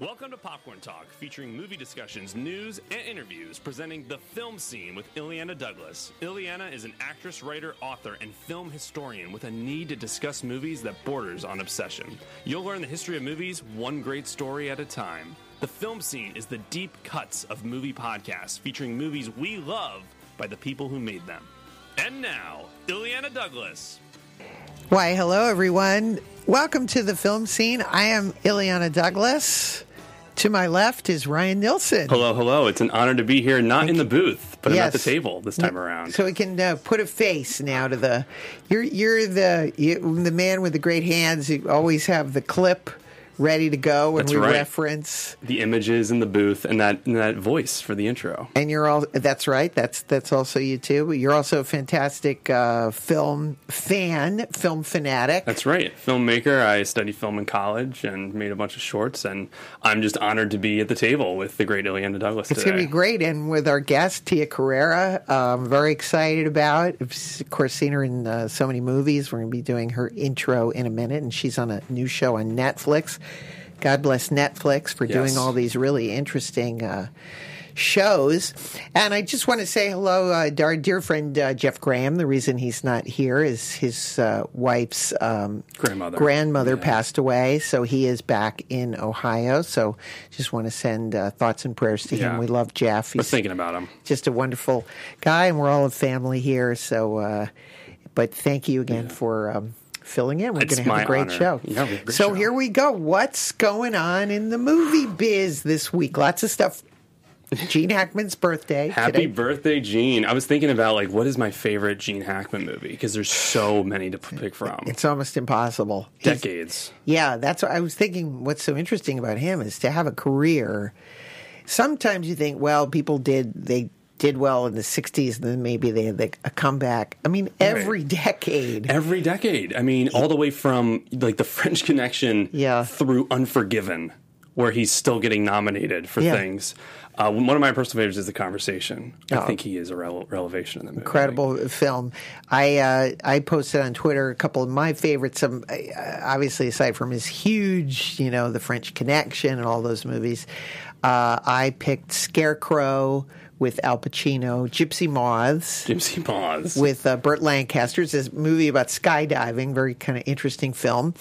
Welcome to Popcorn Talk, featuring movie discussions, news, and interviews, presenting the film scene with Illeana Douglas. Illeana is an actress, writer, author, and film historian with a need to discuss movies that borders on obsession. You'll learn the history of movies one great story at a time. The film scene is the deep cuts of movie podcasts featuring movies we love by the people who made them. And now, Illeana Douglas. Why, hello, everyone. Welcome to the film scene. I am Illeana Douglas. To my left is Ryan Nilsson. Hello, hello. It's an honor to be here, not in the booth, but I'm at the table this time around. So we can uh, put a face now to the. You're you're the you, the man with the great hands. You always have the clip ready to go when That's we right. reference. the images in the booth and that and that voice for the intro. And you're all. That's right. That's that's also you too. You're also a fantastic uh, film fan, film fanatic. That's right. Filmmaker. I studied film in college and made a bunch of shorts, and I'm just honored to be at the table with the great Illeana Douglas It's today. going to be great. And with our guest, Tia Carrere, I'm very excited about. Of course, seen her in uh, so many movies. We're going to be doing her intro in a minute, and she's on a new show on Netflix. God bless Netflix for Yes. doing all these really interesting uh, shows. And I just want to say hello uh, to our dear friend uh, Jeff Graham. The reason he's not here is his uh, wife's um, Grandmother. grandmother Yeah. passed away, so he is back in Ohio. So just want to send uh, thoughts and prayers to him. We love Jeff. We're He's thinking about him. just a wonderful guy, and we're all a family here. So, uh, but thank you again for. Um, Filling in, we're going to have a great honor. show. Yeah, we have a great so show. here we go. What's going on in the movie biz this week? Lots of stuff. Gene Hackman's birthday. Happy today. birthday, Gene. I was thinking about like what is my favorite Gene Hackman movie because there's so many to pick from. It's almost impossible. He's- Decades. Yeah, that's what I was thinking. What's so interesting about him is to have a career. Sometimes you think, well, people did they did well in the '60s, and then maybe they had like a comeback. I mean, every decade. Every decade. I mean, all the way from like the French Connection Yeah. through Unforgiven, where he's still getting nominated for Yeah. things. Uh, one of my personal favorites is The Conversation. I Oh. think he is a rele- relevation in the movie. Incredible film. I uh, I posted on Twitter a couple of my favorites. Some uh, obviously aside from his huge, you know, The French Connection and all those movies. Uh, I picked Scarecrow with Al Pacino, Gypsy Moths. Gypsy Moths. with uh, Burt Lancaster. It's this movie about skydiving, very kind of interesting film.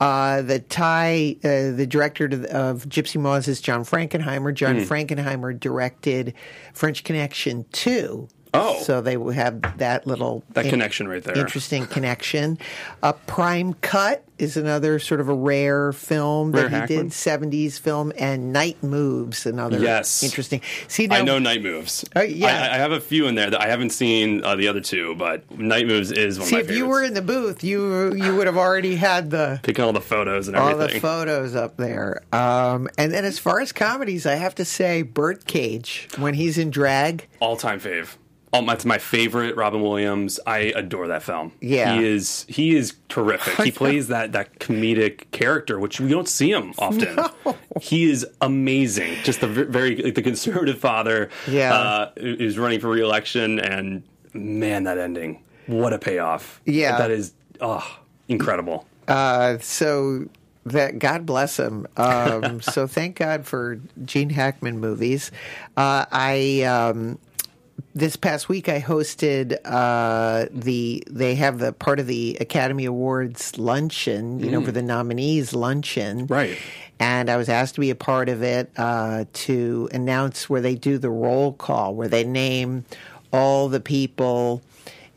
Uh, the Thai, uh, the director to of Gypsy Moths is John Frankenheimer. John Hmm. Frankenheimer directed French Connection 2. Oh. So they will have that little That connection right there. Interesting connection. Uh, Prime Cut is another sort of a rare film Rare that he Hackman? did, 70s film, and Night Moves, another Yes. interesting. See, I know Night Moves. Oh, yeah. I, I have a few in there that I haven't seen uh, the other two, but Night Moves is one See, of my if favorites. you were in the booth, you you would have already had the Picking all the photos and all everything. the photos up there. Um, and then as far as comedies, I have to say Birdcage when he's in drag. all time fave. Oh, that's my favorite Robin Williams. I adore that film. Yeah. he is he is terrific. He plays that that comedic character, which we don't see him often. He is amazing. Just the very like the conservative father. Yeah. uh, who's running for reelection, and man, that ending, what a payoff. Yeah. that is oh incredible. Uh, so that God bless him. Um, so thank God for Gene Hackman movies. Uh, I. Um, this past week, I hosted uh, the. They have the part of the Academy Awards luncheon, you know, for the nominees luncheon, Right. and I was asked to be a part of it uh, to announce where they do the roll call, where they name all the people.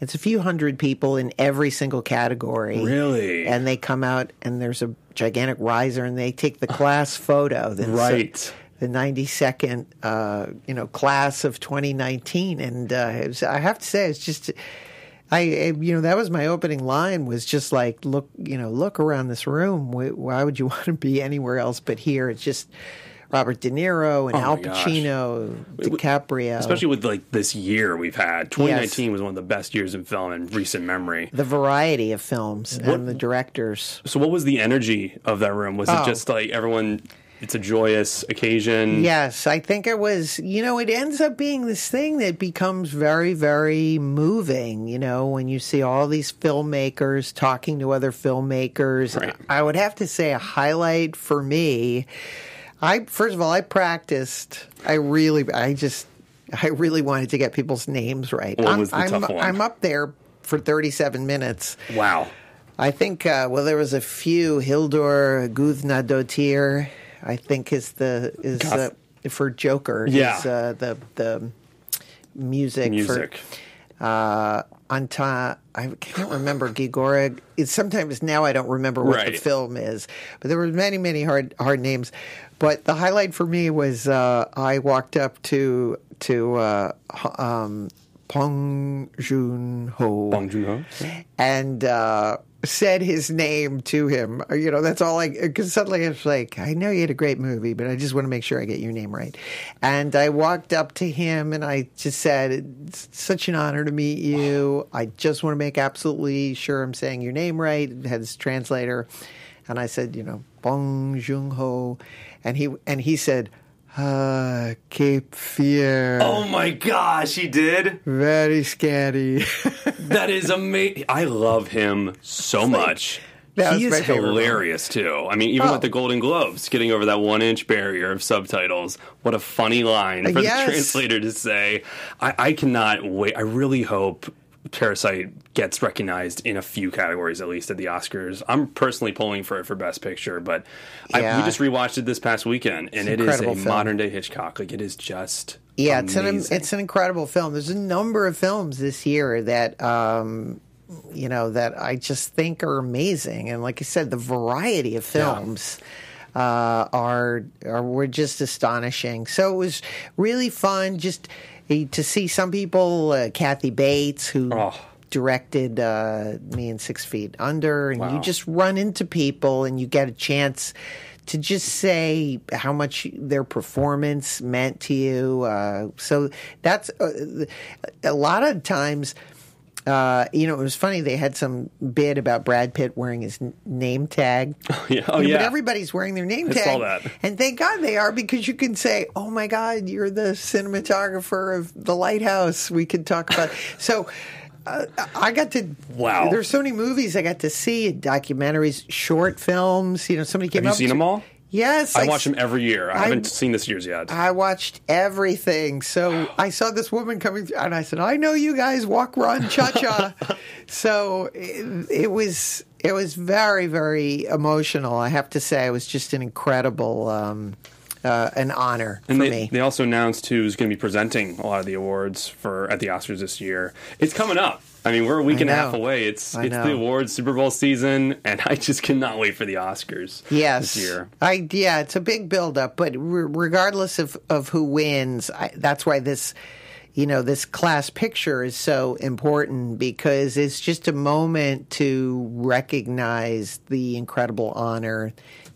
It's a few hundred people in every single category. Really? And they come out, and there's a gigantic riser, and they take the class photo. That's, Right. The 92nd, uh, you know, class of 2019, and uh, it was, I have to say, it's just. I, you know, that was my opening line was just like, look, you know, look around this room. Why, why would you want to be anywhere else but here? It's just Robert De Niro and Oh Al gosh. Pacino, DiCaprio, Especially with like this year we've had. 2019 was one of the best years in film in recent memory. the variety of films and the directors. So, what was the energy of that room? Was Oh. it just like everyone? It's a joyous occasion. Yes, I think it was, you know, it ends up being this thing that becomes very, very moving, you know, when you see all these filmmakers talking to other filmmakers. Right. I would have to say a highlight for me. I first of all, I practiced. I really, I just, I really wanted to get people's names right. What I'm, was the I'm, tough one? I'm up there for 37 minutes. Wow. I think. Uh, well, there was a few. Hildur Guðnadóttir, I think, is the is uh, for Joker. Yeah. Is, uh, the the music. Music. For, uh, Anta, I can't remember Gigora. It's sometimes now I don't remember what the film is, but there were many, many hard hard names. But the highlight for me was uh, I walked up to to uh, um, Pong Joon Ho Bong Joon-ho. and uh, said his name to him. Uh, You know, that's all I. Because suddenly it's like, I know you had a great movie, but I just want to make sure I get your name right. And I walked up to him and I just said, "It's such an honor to meet you. I just want to make absolutely sure I'm saying your name right." It had his translator, and I said, you know, Bong Joon Ho, and he and he said. Ah, Cape Fear. Oh my gosh, he did. Very scary. That is amazing. I love him so much. That he is hilarious too. I mean, even Oh. with the Golden Globes, getting over that one inch barrier of subtitles. What a funny line for Yes. the translator to say. I, I cannot wait. I really hope Parasite gets recognized in a few categories at least at the Oscars. I'm personally pulling for it for Best Picture, but I, we Yeah. just rewatched it this past weekend, and it is a film. modern day Hitchcock. Like it is just Yeah, it's an it's an incredible film. There's a number of films this year that um, you know that I just think are amazing, and like I said, the variety of films. Uh, are are were just astonishing. So it was really fun just to see some people. Uh, Kathy Bates, who Oh. directed uh, me in Six Feet Under, and you just run into people and you get a chance to just say how much their performance meant to you. Uh, so that's uh, a lot of times. Uh, you know, it was funny. They had some bid about Brad Pitt wearing his n- name tag. Yeah. Oh, You know, yeah. But everybody's wearing their name I tag. saw that. And thank God they are because you can say, "Oh my God, you're the cinematographer of The Lighthouse." We could talk about. so, uh, I got to. Wow. There's so many movies I got to see, documentaries, short films. You know, somebody came Have you seen to- them all? Yes, I watch them every year. I, I- haven't seen this year's yet. I watched everything. So I saw this woman coming through, and I said, "I know you guys walk, run, cha cha." so it, it was it was very very emotional. I have to say, it was just an incredible, um, uh, an honor and for they, me. they also announced who's going to be presenting a lot of the awards for at the Oscars this year. It's coming up. I mean, we're a week and a half away. It's I it's know. the awards Super Bowl season, and I just cannot wait for the Oscars. Yes, this year. I yeah, it's a big buildup, but re- regardless of of who wins, I, that's why this, you know, this class picture is so important because it's just a moment to recognize the incredible honor,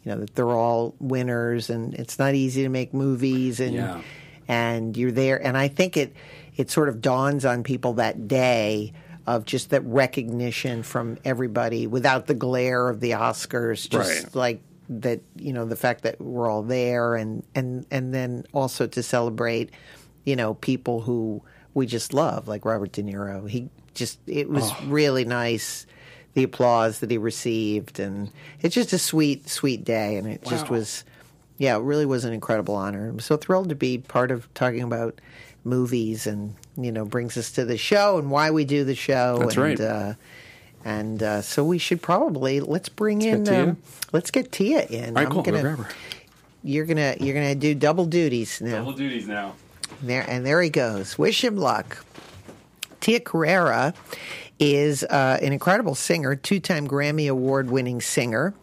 you know, that they're all winners, and it's not easy to make movies, and Yeah. and you're there, and I think it it sort of dawns on people that day of just that recognition from everybody without the glare of the Oscars, just Right. like that you know the fact that we're all there and and and then also to celebrate you know people who we just love like Robert De Niro he just it was Oh. really nice the applause that he received and it's just a sweet sweet day and it just was yeah it really was an incredible honor I'm so thrilled to be part of talking about movies and you know brings us to the show and why we do the show That's and right. uh and uh, so we should probably let's bring in get um, let's get Tia in. All right, I'm cool. Go gonna- grab her. You're gonna you're gonna do double duties now. Double duties now. There and there he goes. Wish him luck. Tia Carrere is uh, an incredible singer, two-time Grammy Award-winning singer.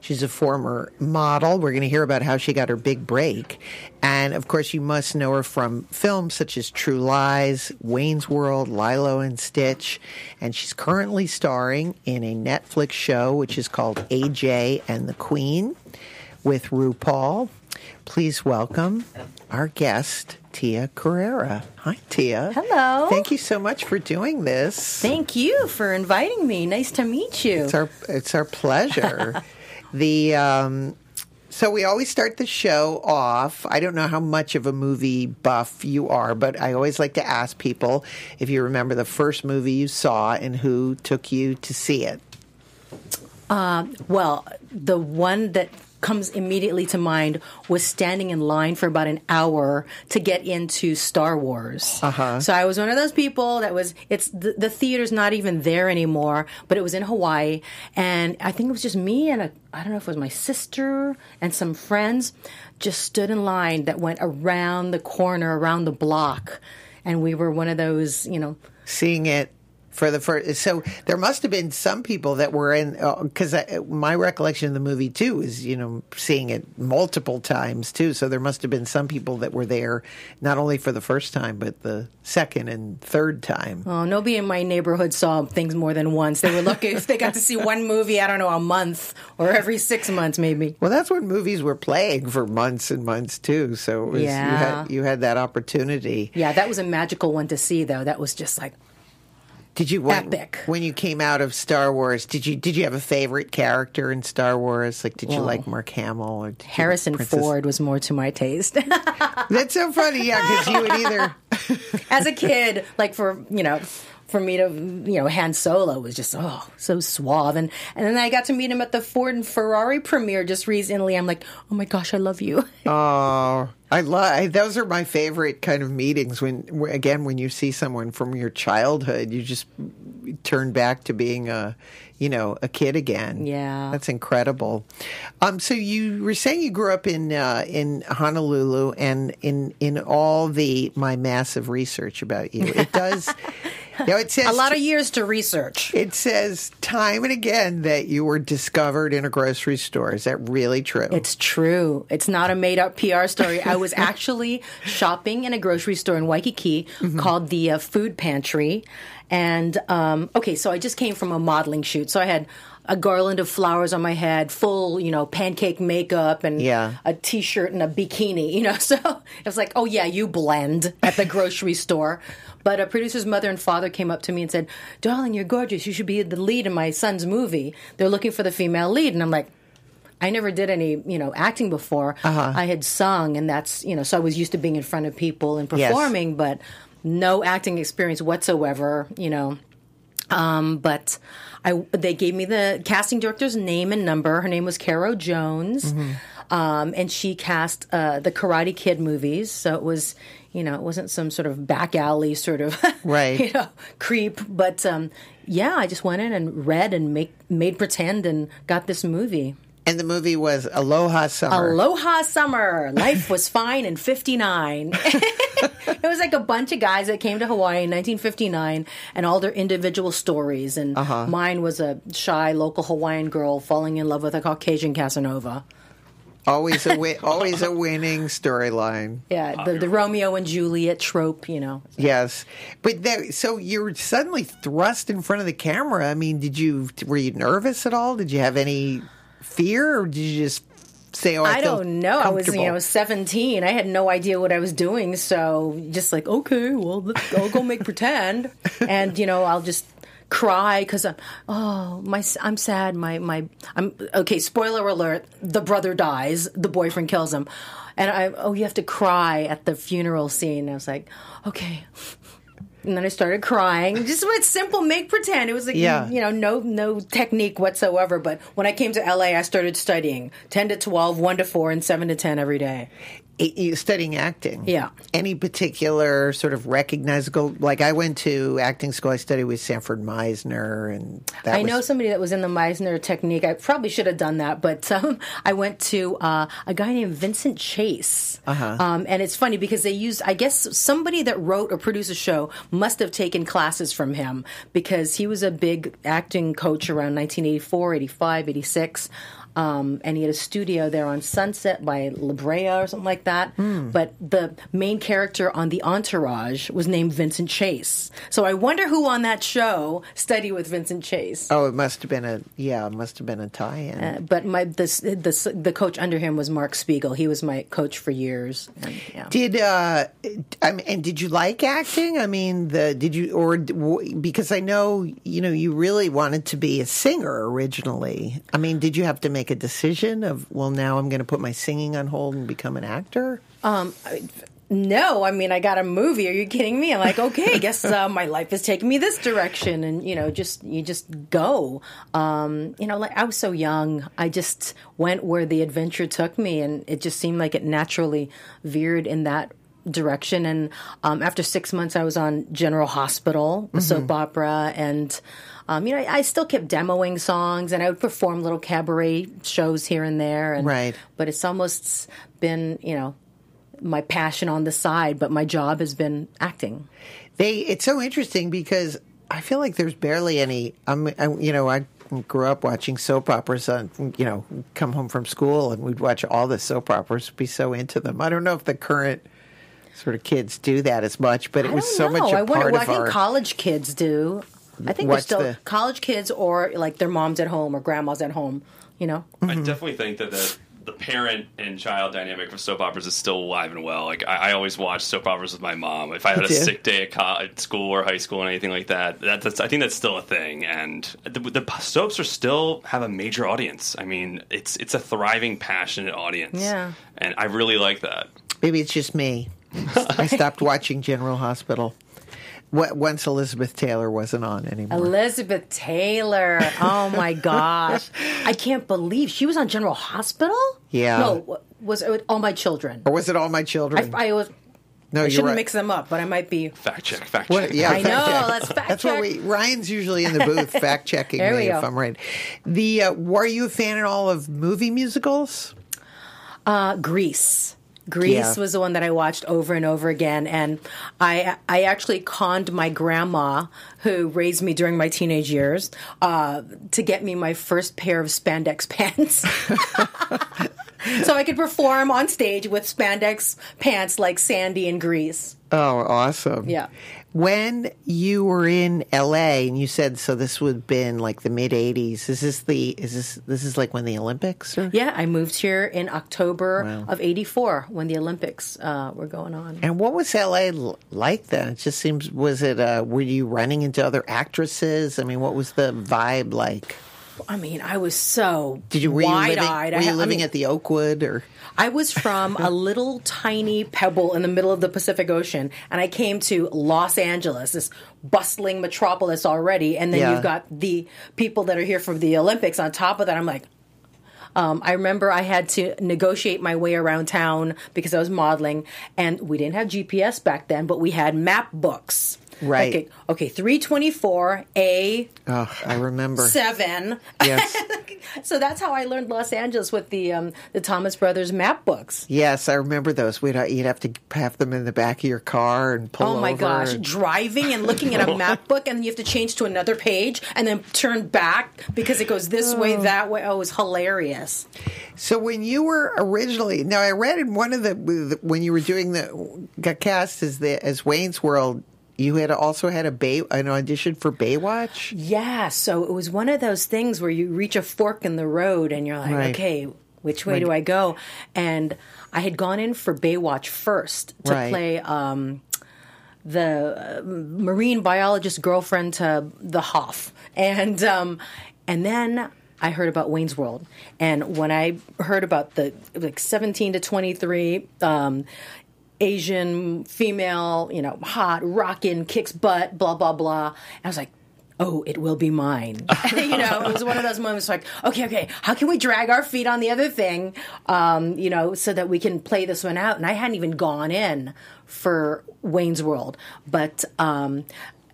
She's a former model. We're going to hear about how she got her big break. And of course, you must know her from films such as True Lies, Wayne's World, Lilo and Stitch. And she's currently starring in a Netflix show which is called AJ and the Queen with RuPaul. Please welcome our guest, Tia Carrere. Hi, Tia. Hello. Thank you so much for doing this. Thank you for inviting me. Nice to meet you. It's our it's our pleasure. the um, so we always start the show off. I don't know how much of a movie buff you are, but I always like to ask people if you remember the first movie you saw and who took you to see it. well, the one that comes immediately to mind was standing in line for about an hour to get into Star Wars. Uh-huh. So I was one of those people that was. It's the, the theater's not even there anymore, but it was in Hawaii, and I think it was just me and a I don't know if it was my sister and some friends just stood in line that went around the corner, around the block, and we were one of those, you know, seeing it for the first. So there must have been some people that were in because uh, my recollection of the movie too is you know seeing it multiple times too. So there must have been some people that were there not only for the first time but the second and third time. Oh, nobody in my neighborhood saw things more than once. They were lucky if they got to see one movie. I don't know a month or every six months maybe. Well, that's when movies were playing for months and months too. So was, yeah. you had you had that opportunity. Yeah, that was a magical one to see though. That was just like did you when, epic when you came out of Star Wars? Did you did you have a favorite character in Star Wars? Like, did you like Mark Hamill or Harrison Ford was more to my taste. That's so funny, yeah, because you would either as a kid, like for you know for me to, you know, Han Solo was just oh so suave, and and then I got to meet him at the Ford and Ferrari premiere just recently. I'm like, oh my gosh, I love you. Oh, I love those are my favorite kind of meetings. When again, when you see someone from your childhood, you just turn back to being a you know a kid again. Yeah, that's incredible. Um, so you were saying you grew up in uh, in Honolulu, and in in all the my massive research about you, it does. No, it says a lot of years to research. It says time and again that you were discovered in a grocery store. Is that really true? It's true. It's not a made up PR story. I was actually shopping in a grocery store in Waikiki mm-hmm. called the uh, Food Pantry. And um, okay, so I just came from a modeling shoot. So I had a garland of flowers on my head, full, you know, pancake makeup and yeah. a t-shirt and a bikini, you know. So it was like, oh yeah, you blend at the grocery store. But a producer's mother and father came up to me and said, "Darling, you're gorgeous. You should be the lead in my son's movie. They're looking for the female lead." And I'm like, I never did any, you know, acting before. Uh-huh. I had sung, and that's, you know, so I was used to being in front of people and performing, yes. but no acting experience whatsoever, you know. Um, but I, they gave me the casting director's name and number. Her name was Caro Jones. Mm-hmm. Um, and she cast uh, the Karate Kid movies. So it was, you know, it wasn't some sort of back alley sort of right, you know, creep. But um, yeah, I just went in and read and make made pretend and got this movie. And the movie was Aloha Summer. Aloha Summer. Life was fine in 59. it was like a bunch of guys that came to Hawaii in 1959 and all their individual stories. And uh-huh. mine was a shy local Hawaiian girl falling in love with a Caucasian Casanova. Always a wi- always a winning storyline. Yeah, the, the, Romeo and Juliet trope, you know. Yes, but there, so you're suddenly thrust in front of the camera. I mean, did you were you nervous at all? Did you have any fear, or did you just say, "Oh, I, I don't know"? I was you know 17. I had no idea what I was doing, so just like, okay, well, I'll go make pretend, and you know, I'll just cry because I'm oh my I'm sad. My my I'm okay spoiler alert the brother dies. The boyfriend kills him. And I oh you have to cry at the funeral scene. I was like okay and then I started crying. Just with simple make pretend. It was like yeah. you know no no technique whatsoever. But when I came to LA I started studying 10 to 12 1 to 4 and 7 to 10 every day studying acting. Yeah. Any particular sort of recognizable? Like I went to acting school. I studied with Sanford Meisner, and I was... know somebody that was in the Meisner technique. I probably should have done that, but um, I went to uh, a guy named Vincent Chase. Uh-huh. Um, and it's funny because they used, I guess, somebody that wrote or produced a show must have taken classes from him because he was a big acting coach around 1984, 85, 86. Um, and he had a studio there on Sunset by La Brea or something like that. Mm. But the main character on The Entourage was named Vincent Chase. So I wonder who on that show studied with Vincent Chase. Oh, it must have been a yeah, it must have been a tie-in. Uh, but my the, the the coach under him was Mark Spiegel. He was my coach for years. And, yeah. Did uh, I mean, and did you like acting? I mean, the did you or because I know you know you really wanted to be a singer originally. I mean, did you have to make make a decision of well now I'm going to put my singing on hold and become an actor? Um, no, I mean, I got a movie. Are you kidding me? I'm like, okay, I guess uh, my life is taking me this direction, and you know, just you just go. Um, you know, like I was so young, I just went where the adventure took me, and it just seemed like it naturally veered in that direction. And um, after six months, I was on General Hospital, a soap opera, and. Um, you know, I, I still kept demoing songs, and I would perform little cabaret shows here and there. And, Right. But it's almost been, you know, my passion on the side, but my job has been acting. They it's so interesting because I feel like there's barely any. I'm I, you know I grew up watching soap operas on you know come home from school and we'd watch all the soap operas be so into them. I don't know if the current sort of kids do that as much, but it was so know. much a I wonder. part Well, I think our. college kids do. I think they're What's still the- college kids or like their moms at home or grandmas at home. You know, I definitely think that the the parent and child dynamic of soap operas is still alive and well. Like I, I always watch soap operas with my mom. If I had a Yeah. sick day at, co- at school or high school and anything like that, that that's, I think that's still a thing. And the, the soaps are still have a major audience. I mean, it's it's a thriving, passionate audience. Yeah. and I really like that. Maybe it's just me. I stopped watching General Hospital. What, once Elizabeth Taylor wasn't on anymore. Elizabeth Taylor. Oh my gosh, I can't believe she was on General Hospital. Yeah. No, was it All My Children? or was it All My Children? I, I was. no, I you're shouldn't right. mix them up, but I might be. Fact check, fact What- check. yeah, I know. fact check. Let's fact That's check. what we. Ryan's usually in the booth fact checking me if. I'm right. The uh, were you a fan at all of movie musicals? Uh, Grease. Grease Yeah. was the one that I watched over and over again, and I I actually conned my grandma, who raised me during my teenage years, uh, to get me my first pair of spandex pants, so I could perform on stage with spandex pants like Sandy and Grease. Oh, awesome! Yeah. When you were in L.A. and you said so, this would have been like the mid '80s. Is this the? Is this this is like when the Olympics? Are? Yeah, I moved here in October Wow. of '84 when the Olympics uh, were going on. And what was LA like then? It just seems. Was it? Uh, were you running into other actresses? I mean, what was the vibe like? I mean, I was so Did you were you living? wide-eyed. Were you ha- I living mean, at the Oakwood or? I was from a little tiny pebble in the middle of the Pacific Ocean, and I came to Los Angeles, this bustling metropolis already, and then Yeah. you've got the people that are here for the Olympics on top of that. I'm like, um, I remember I had to negotiate my way around town because I was modeling, and we didn't have GPS back then, but we had map books. Right. Okay, okay 324 A Oh, I remember. seven. Yes. so that's how I learned Los Angeles with the um, the Thomas Brothers map books. Yes, I remember those. We'd uh, you'd have to have them in the back of your car and pull Oh my gosh, and- driving and looking at a map book, and then you have to change to another page and then turn back because it goes this way, that way. Oh, it was hilarious. So when you were originally, now I read in one of the when you were doing the got cast as the as Wayne's World, you had also had a Bay an audition for Baywatch. Yeah, so it was one of those things where you reach a fork in the road and you're like, Right. okay, which way do I go? And I had gone in for Baywatch first to Right. play um, the uh, marine biologist girlfriend to the Hoff, and um, and then. I heard about Wayne's World, and when I heard about the like seventeen to twenty three, um, Asian female, you know, hot, rockin', kicks butt, blah blah blah. And I was like, oh, it will be mine. you know, it was one of those moments like, okay, okay, how can we drag our feet on the other thing, um, you know, so that we can play this one out? And I hadn't even gone in for Wayne's World, but. Um,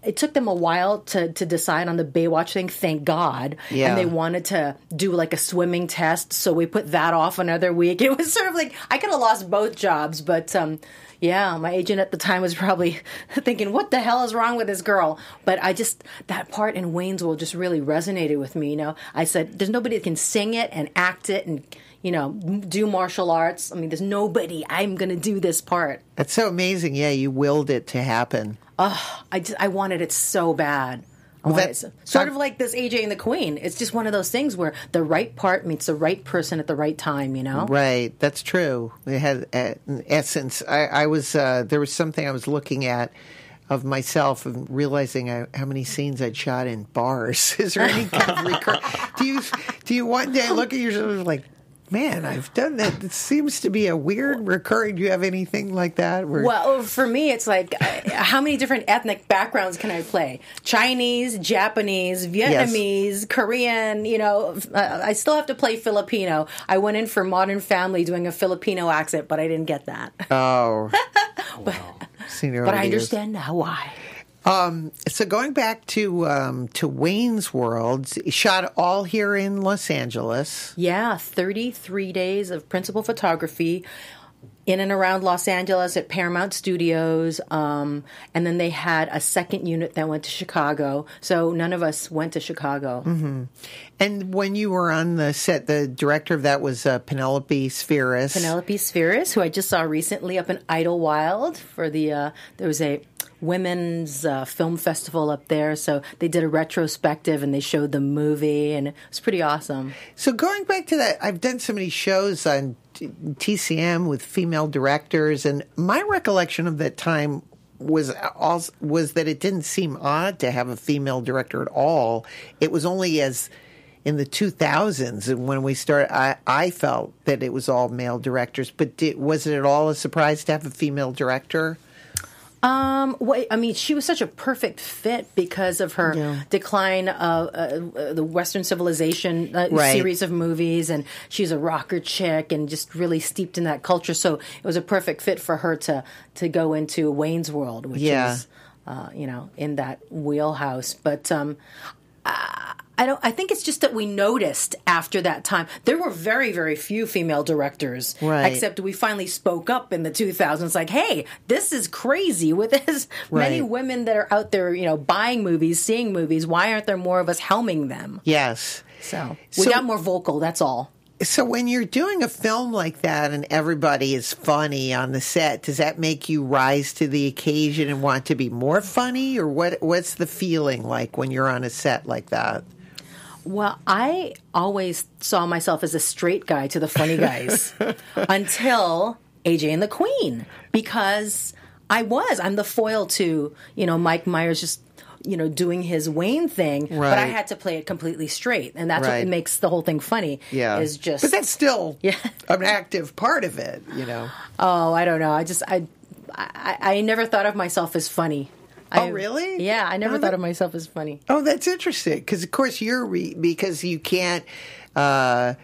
it took them a while to, to decide on the Baywatch thing, thank God. Yeah. And they wanted to do like a swimming test, so we put that off another week. It was sort of like I could have lost both jobs, but um, yeah, my agent at the time was probably thinking, "What the hell is wrong with this girl?" But I just that part in Wayne's World just really resonated with me. You know, I said, "There's nobody that can sing it and act it and." You know, do martial arts. I mean, there's nobody. I'm going to do this part. That's so amazing. Yeah, you willed it to happen. Oh, I just, I wanted it so bad. Well, that- sort that- of like this AJ and the Queen. It's just one of those things where the right part meets the right person at the right time. You know, Right, that's true. It had, uh, in essence, I, I was uh, there was something I was looking at of myself and realizing I, how many scenes I'd shot in bars. Is there any kind of recur? Do you do you one day look at yourself like, man, I've done that. It seems to be a weird recurring. Do you have anything like that? Where, Well, for me, it's like, uh, how many different ethnic backgrounds can I play? Chinese, Japanese, Vietnamese, Korean. You know, uh, I still have to play Filipino. I went in for Modern Family doing a Filipino accent, but I didn't get that. oh, senior But I understand now why. So going back to um, to Wayne's World, shot all here in Los Angeles. Yeah, 33 days of principal photography in and around Los Angeles at Paramount Studios. Um, and then they had a second unit that went to Chicago. So none of us went to Chicago. And when you were on the set, the director of that was uh, Penelope Spheeris. Penelope Spheeris, who I just saw recently up in Idyllwild for the, uh, there was a women's uh, film festival up there. So they did a retrospective and they showed the movie, and it was pretty awesome. So going back to that, I've done so many shows on TCM with female directors, and my recollection of that time was also, was that it didn't seem odd to have a female director at all. It was only as in the 2000s and when we started I, I felt that it was all male directors but did, was it at all a surprise to have a female director Um, wait, I mean, she was such a perfect fit because of her Yeah. decline of uh, uh, the Western civilization uh, Right. series of movies, and she's a rocker chick and just really steeped in that culture. So it was a perfect fit for her to to go into Wayne's World, which Yeah. is, uh, you know, in that wheelhouse. But um, I don't. I think it's just that we noticed after that time there were very, very few female directors. Right. Except we finally spoke up in the 2000s, like, "Hey, this is crazy." With as many women that are out there, you know, buying movies, seeing movies, why aren't there more of us helming them? yes So we So- got more vocal. That's all. So when you're doing a film like that and everybody is funny on the set, does that make you rise to the occasion and want to be more funny or what what's the feeling like when you're on a set like that? Well, I always saw myself as a straight guy to the funny guys until AJ and the Queen because I was. I'm the foil to, you know, Mike Myers just, you know, doing his Wayne thing, but I had to play it completely straight. And that's Right. what makes the whole thing funny. Yeah. Is just But that's still Yeah. an active part of it, you know. Oh, I don't know. I just I I, I never thought of myself as funny. Oh, I- really? Yeah, I never Oh, thought that- of myself as funny. Oh, that's interesting because, of course, you're re- because you can't. Uh,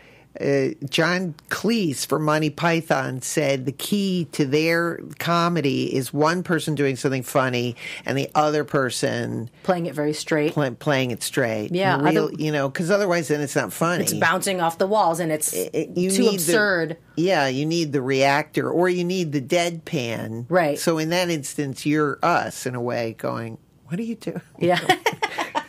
uh, John Cleese from Monty Python said the key to their comedy is one person doing something funny and the other person Playing it very straight. pl- playing it straight. Yeah, real, other- you know, because otherwise, then it's not funny. It's bouncing off the walls and it's It- you too absurd. The, yeah, you need the reactor or you need the deadpan. Right. So in that instance, you're us in a way, going, "What are you doing?" yeah.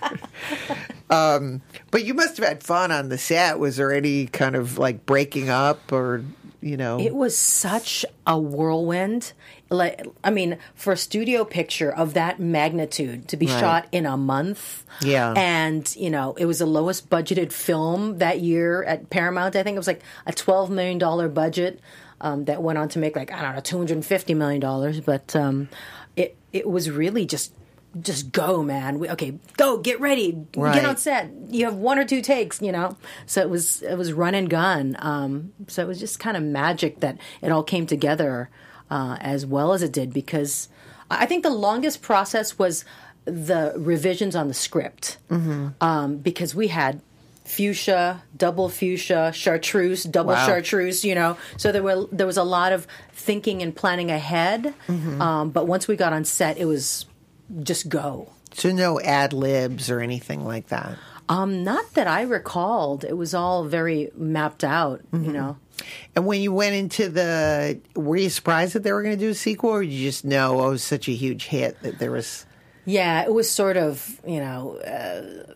But you must have had fun on the set. Was there any kind of like breaking up or you know? It was such a whirlwind. Like, I mean, for a studio picture of that magnitude to be Right. shot in a month. Yeah. And, you know, it was the lowest budgeted film that year at Paramount. I think it was like a $12 million budget um, that went on to make like, I don't know, $250 million. But um, it, it was really just. Just go, man. We, okay, go. Get ready. Right. Get on set. You have one or two takes, you know. So it was it was run and gun. Um, so it was just kind of magic that it all came together uh, as well as it did. Because I think the longest process was the revisions on the script Mm-hmm. um, because we had fuchsia, double fuchsia, chartreuse, double Wow. chartreuse. You know, so there were there was a lot of thinking and planning ahead. Mm-hmm. Um, but once we got on set, it was just go. so no ad libs or anything like that. Um, not that I recalled. It was all very mapped out. Mm-hmm. You know. And when you went into the, were you surprised that they were going to do a sequel, or did you just know oh, it was such a huge hit that there was? Yeah, it was sort of, you know, uh,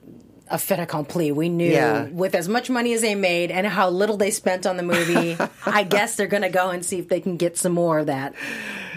a fait accompli. We knew Yeah. with as much money as they made and how little they spent on the movie, I guess they're going to go and see if they can get some more of that.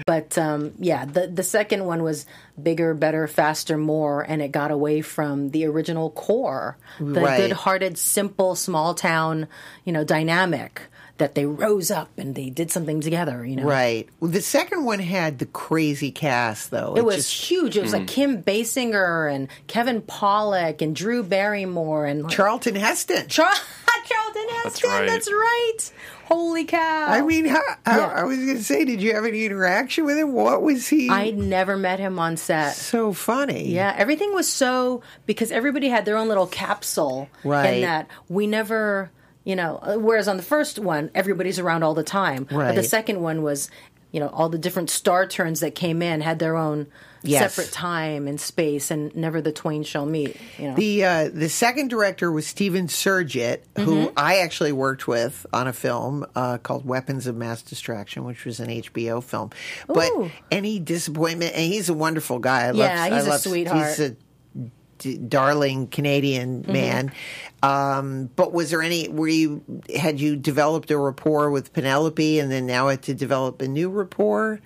But um, yeah, the the second one was bigger, better, faster, more, and it got away from the original core, the Right. good-hearted, simple, small town, you know, dynamic that they rose up and they did something together. You know, Right. Well, the second one had the crazy cast, though. It was just- huge. It was like hmm. Kim Basinger and Kevin Pollak and Drew Barrymore and like, Charlton Heston. Char- Charlton Heston. That's right. That's right. Holy cow! I mean, how, how, Yeah. I was going to say, did you have any interaction with him? What was he I never met him on set. so funny? Yeah, everything was so because everybody had their own little capsule. Right. In that we never, you know, uh, whereas on the first one, everybody's around all the time. But the second one was, you know, all the different star turns that came in had their own Yes. separate time and space, and never the twain shall meet. You know. The uh, the second director was Stephen Surjik, who Mm-hmm. I actually worked with on a film uh, called Weapons of Mass Distraction, which was an HBO film. But Ooh. any disappointment, and he's a wonderful guy. I love, Yeah, I he's a love- sweetheart. He's a d- darling Canadian Mm-hmm. man. Um, but was there any? Were you had you developed a rapport with Penelope, and then now had to develop a new rapport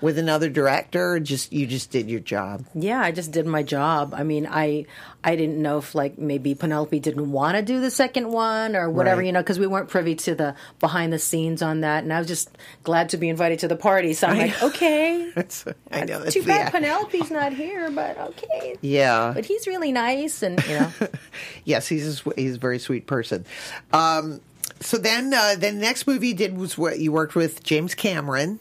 with another director? Just you just did your job. Yeah, I just did my job. I mean, I I didn't know if like maybe Penelope didn't want to do the second one or whatever, Right. you know, because we weren't privy to the behind the scenes on that, and I was just glad to be invited to the party. So I'm I like, okay, That's, I know. That's too bad Penelope's not here, but okay. Yeah. But he's really nice, and you know, Yes, he's a, he's a very sweet person. Um, so then, uh, the next movie you did was what you worked with James Cameron.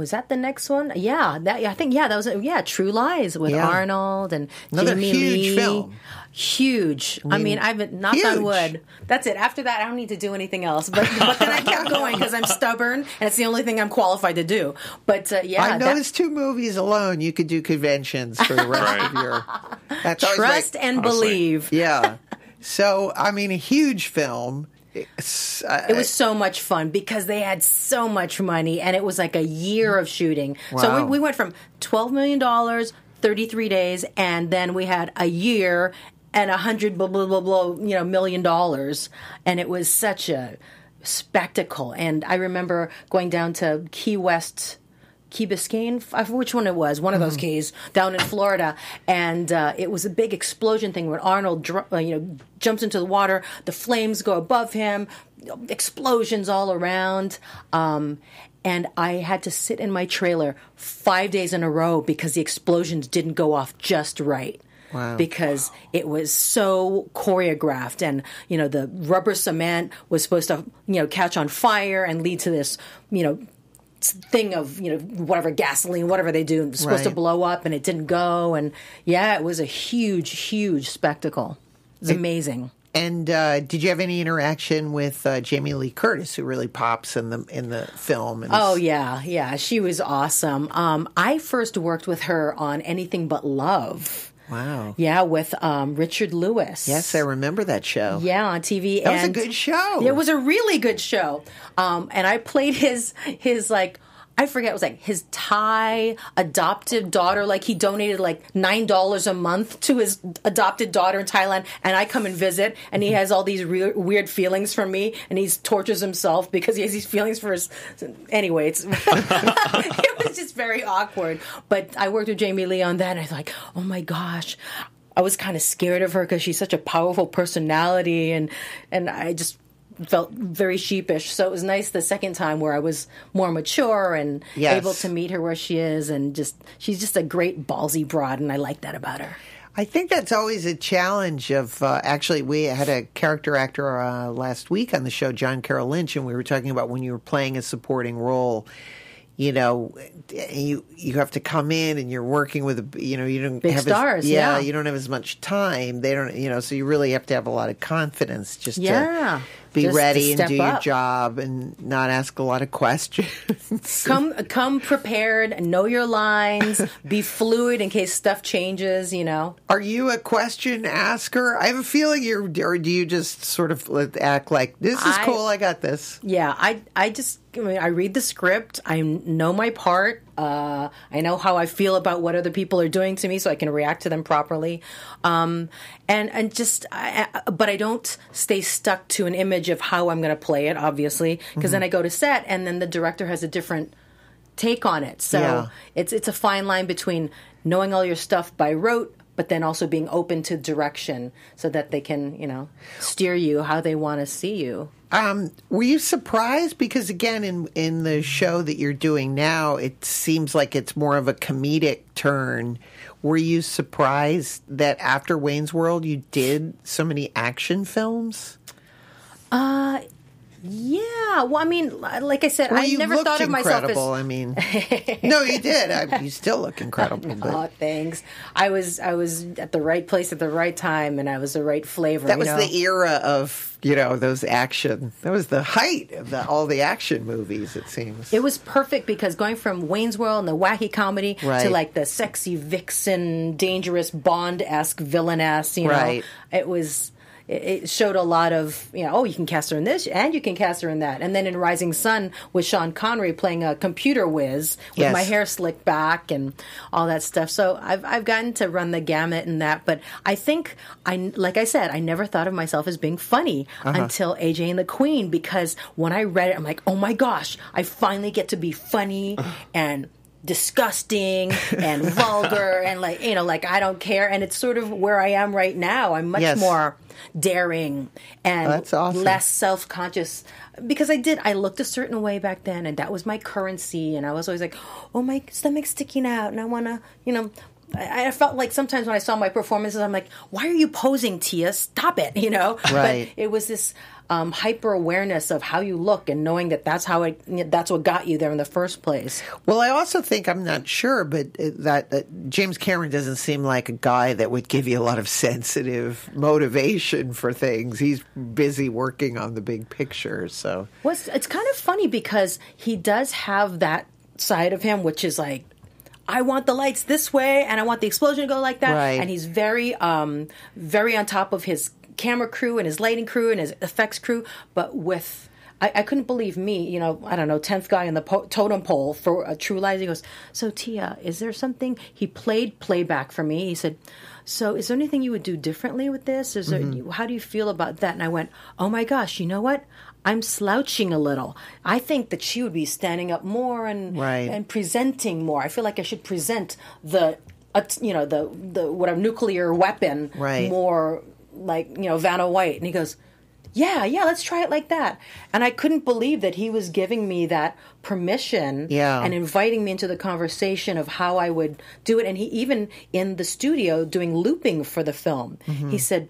Was that the next one? Yeah, that I think yeah, that was yeah, True Lies with Yeah. Arnold and Another Jamie huge Lee. film. Huge. I mean, I've been knocked huge. on wood. That's it. After that, I don't need to do anything else. But but then I kept going because I'm stubborn, and it's the only thing I'm qualified to do. But uh, yeah, I know that- two movies alone, you could do conventions for the rest of your. That's always trust like- and Honestly. believe. yeah. So I mean, a huge film. It was so much fun because they had so much money and it was like a year of shooting. So we, we went from $12 million, 33 days, and then we had a year and a hundred blah, blah, blah, blah, you know, million dollars. And it was such a spectacle. And I remember going down to Key West. Key Biscayne, I forget which one it was, one of those keys down in Florida, and uh, it was a big explosion thing where Arnold, dr- uh, you know, jumps into the water, the flames go above him, explosions all around, um, and I had to sit in my trailer five days in a row because the explosions didn't go off just right. Wow. because it was so choreographed and you know the rubber cement was supposed to you know catch on fire and lead to this you know thing of you know whatever gasoline whatever they do it's supposed to blow up and it didn't go and yeah it was a huge huge spectacle it was amazing And uh, did you have any interaction with uh, Jamie Lee Curtis, who really pops in the in the film? And Oh yeah, yeah, she was awesome. Um, I first worked with her on Anything But Love. Wow! Yeah, with um, Richard Lewis. Yes, I remember that show. Yeah, on TV. That was a good show. It was a really good show. Um, and I played his his like I forget it was like his Thai adoptive daughter. Like he donated like nine dollars a month to his adopted daughter in Thailand, and I come and visit, and he mm-hmm. has all these re- weird feelings for me, and he tortures himself because he has these feelings for his. Anyway, it's it was just very awkward. But I worked with Jamie Lee on that, and I was like, oh my gosh. I was kind of scared of her because she's such a powerful personality, and and I just felt very sheepish. So it was nice the second time where I was more mature and Yes. able to meet her where she is, and just she's just a great ballsy broad, and I like that about her. I think that's always a challenge of uh, actually we had a character actor uh, last week on the show John Carroll Lynch and we were talking about when you were playing a supporting role you know you you have to come in and you're working with you know you don't Big have stars, as, yeah, yeah. you don't have as much time they don't you know so you really have to have a lot of confidence just Yeah, to be just ready and do your job and not ask a lot of questions Come come prepared, know your lines, be fluid in case stuff changes. You know. Are you a question asker? I have a feeling you're, or do you just sort of act like this is I- cool? I got this. Yeah, I I just I, mean, I read the script. I know my part. Uh, I know how I feel about what other people are doing to me, so I can react to them properly. Um, and and just, I, I- but I don't stay stuck to an image of how I'm going to play it. Obviously, because then I go to set, and then the director has a different take on it. So Yeah. it's it's a fine line between knowing all your stuff by rote. But then also being open to direction so that they can, you know, steer you how they want to see you. Um, were you surprised? Because again, in in the show that you're doing now, it seems like it's more of a comedic turn. Were you surprised that after Wayne's World, you did so many action films? Yeah. Well, I mean, like I said, Well, I never thought of myself as incredible. I mean, no, you did. I, you still look incredible. Oh, thanks. I was I was at the right place at the right time, and I was the right flavor. that was know? the era of you know those action. That was the height of the, all the action movies. It seems. It was perfect because going from Wayne's World and the wacky comedy Right. to like the sexy vixen, dangerous Bond esque villainess, you know, Right. it was. It showed a lot of, you know, oh, you can cast her in this and you can cast her in that. And then in Rising Sun with Sean Connery playing a computer whiz with Yes. my hair slicked back and all that stuff. So I've, I've gotten to run the gamut in that. But I think, I like I said, I never thought of myself as being funny Uh-huh. until AJ and the Queen because when I read it, I'm like, oh my gosh, I finally get to be funny and disgusting and vulgar and like you know like I don't care and it's sort of where I am right now I'm much Yes. more daring and oh, That's awesome. less self-conscious because I did I looked a certain way back then and that was my currency and I was always like oh my stomach's sticking out and I want to you know I, I felt like sometimes when I saw my performances I'm like why are you posing Tia stop it you know Right. but it was this um, hyper awareness of how you look and knowing that that's how it that's what got you there in the first place Well, I also think I'm not sure, but that, that James Cameron doesn't seem like a guy that would give you a lot of sensitive motivation for things. He's busy working on the big picture, so Well, it's, it's kind of funny because he does have that side of him, which is like, I want the lights this way, and I want the explosion to go like that. Right. And he's very, um, very on top of his camera crew and his lighting crew and his effects crew. But with, I, I couldn't believe me, you know, I don't know, tenth guy on the po- totem pole for a True Lies. He goes, "So Tia, is there something?" He played playback for me. He said. So, is there anything you would do differently with this? Is there, how do you feel about that? And I went, oh my gosh, you know what? I'm slouching a little. I think that she would be standing up more and Right. and presenting more. I feel like I should present the, uh, you know, the the what a nuclear weapon Right. more like you know Vanna White. And he goes, yeah, yeah, let's try it like that. And I couldn't believe that he was giving me that permission Yeah. and inviting me into the conversation of how I would do it. And he even in the studio doing looping for the film, he said.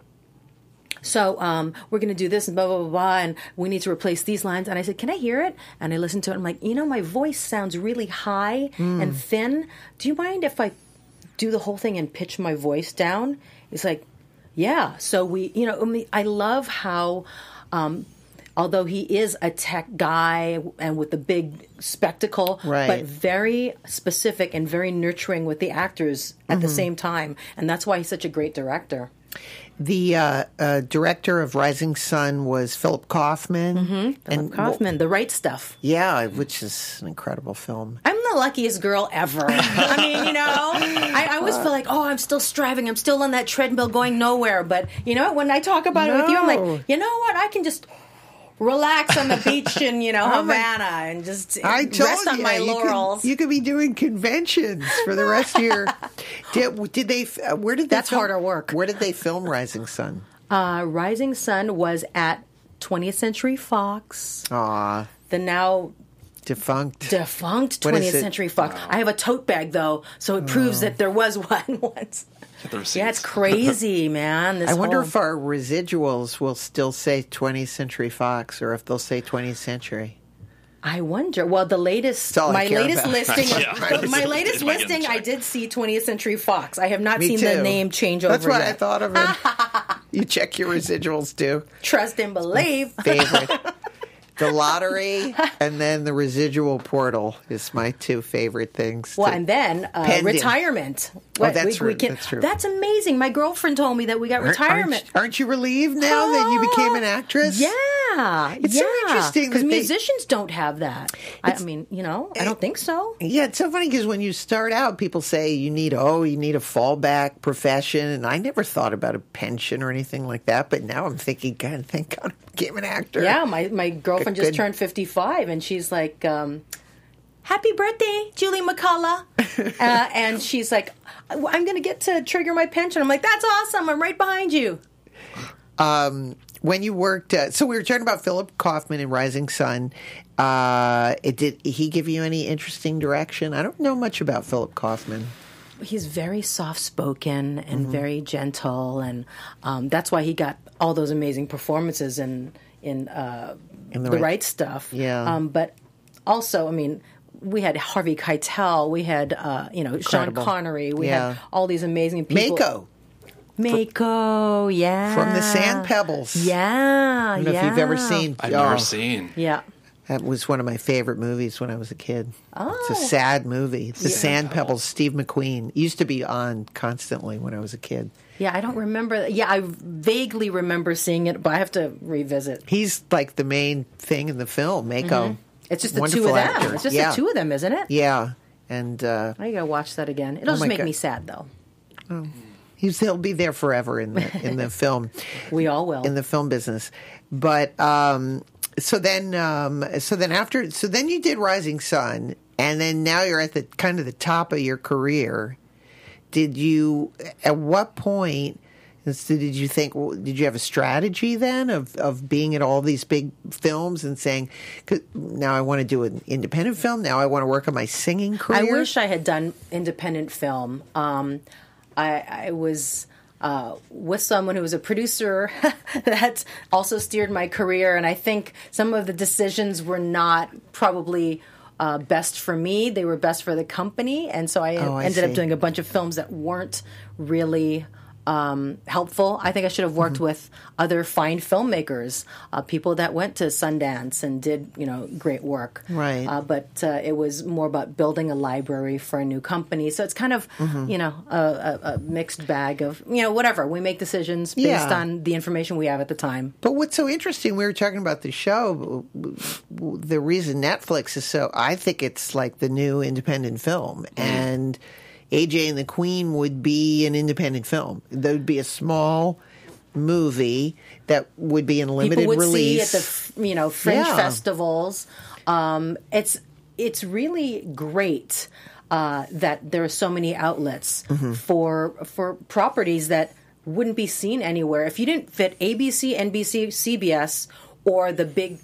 So um, we're going to do this and blah blah blah blah, and we need to replace these lines. And I said, "Can I hear it?" And I listened to it. I'm like, you know, my voice sounds really high and thin. Do you mind if I do the whole thing and pitch my voice down? He's like, yeah. So we, you know, I, mean, I love how, um, although he is a tech guy and with the big spectacle, Right. but very specific and very nurturing with the actors at the same time, and that's why he's such a great director. The uh, uh, director of Rising Sun was Philip Kaufman, Mm-hmm. and Kaufman, the right stuff. yeah, which is an incredible film. I'm the luckiest girl ever. I mean, you know, I, I always feel like, oh, I'm still striving. I'm still on that treadmill going nowhere. But you know, when I talk about it with you, I'm like, you know what? I can just relax on the beach in you know Oh Havana and just I rest on you, my you laurels. Could, you could be doing conventions for the rest of your. did, did they? uh, Where did they That's film- harder work. Where did they film Rising Sun? uh, Rising Sun was at 20th Century Fox, Aw, the now defunct. defunct 20th? Century Fox. I have a tote bag though, so it proves that there was one once. The receipts. Yeah, it's crazy, man. This I wonder whole- if our residuals will still say 20th Century Fox or if they'll say 20th Century. I wonder. Well, the latest, my care listing, about. listing, Yeah. of, my latest If I get listing, I did see 20th Century Fox. I have not Me seen too. the name change over That's what I thought of it. you check your residuals too. Trust and believe. Favorite. The lottery and then the residual portal is my two favorite things. Well, and then uh, retirement. Oh, that's true. That's true. That's amazing. My girlfriend told me that we got Aren't- retirement. Aren't, aren't you relieved now that you became an actress? Yeah, It's so interesting because that they- musicians don't have that. I, mean, you know, I don't think so. Yeah, it's so funny because when you start out, people say you need oh, you need a fallback profession, and I never thought about a pension or anything like that. But now I'm thinking, God, thank God became an actor. Yeah, my, my girlfriend Good- just good. turned 55 and she's like, um, Happy birthday, Julie McCullough. uh, and she's like, I'm going to get to trigger my pension. I'm like, that's awesome. I'm right behind you. when you worked, uh, so we were talking about Philip Kaufman and Rising Sun. Uh, it, did he give you any interesting direction? I don't know much about Philip Kaufman. He's very soft spoken and Mm-hmm. very gentle. And um, that's why he got all those amazing performances in, in uh, In the, the right, right- stuff. Yeah. Um, but also, I mean. We had Harvey Keitel. We had, uh, you know, Sean Connery. We Yeah. had all these amazing people. Mako Mako, yeah. from the Sand Pebbles. Yeah, I don't know yeah. if you've ever seen. I've oh, never seen. Yeah. That was one of my favorite movies when I was a kid. Oh. It's a sad movie. The Sand Pebbles, Steve McQueen. Used to be on constantly when I was a kid. Yeah, I don't remember. Yeah, I vaguely remember seeing it, but I have to revisit. He's like the main thing in the film, Mako. It's just the two of them. actor. It's just yeah. the two of them, isn't it? Yeah. And uh, I gotta watch that again. It'll just make God. me sad, though. he's, he'll be there forever in the, in the film. We all will. in the film business. But um, so then, um, so then after, so then you did Rising Sun, and then now you're at the kind of the top of your career. Did you? At what point? so Did you think? Did you have a strategy then of of being at all these big films and saying, "Now I want to do an independent film. Now I want to work on my singing career." I wish I had done independent film. Um, I, I was uh, with someone who was a producer that also steered my career, and I think some of the decisions were not probably. Uh, best for me, they were best for the company, and so I, Oh, I ended up doing a bunch of films that weren't really um, helpful. I think I should have Mm-hmm. worked with other fine filmmakers, uh, people that went to Sundance and did you know great work. Right. Uh, but uh, it was more about building a library for a new company. So it's kind of Mm-hmm. you know a, a, a mixed bag of you know whatever we make decisions based Yeah. on the information we have at the time. But what's so interesting, we were talking about the show. The reason Netflix is so, I think it's like the new independent film. And AJ and the Queen would be an independent film. There would be a small movie that would be in limited would release. at the you know fringe Yeah. festivals. Um, it's it's really great uh, that there are so many outlets Mm-hmm. for for properties that wouldn't be seen anywhere if you didn't fit ABC, NBC, CBS, or the big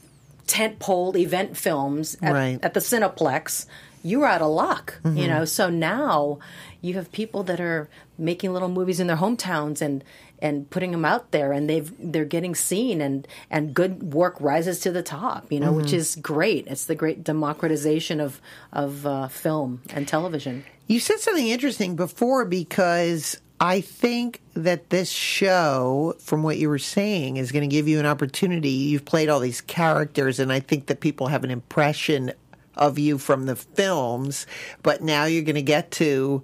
tentpole event films at, Right. at the Cineplex. You were out of luck, Mm-hmm. you know. So now you have people that are making little movies in their hometowns and and putting them out there, and they've they're getting seen, and and good work rises to the top, you know, which Mm-hmm. is great. It's the great democratization of of uh, film and television. You said something interesting before because I think that this show, from what you were saying, is going to give you an opportunity. You've played all these characters, and I think that people have an impression of you from the films, but now you're going to get to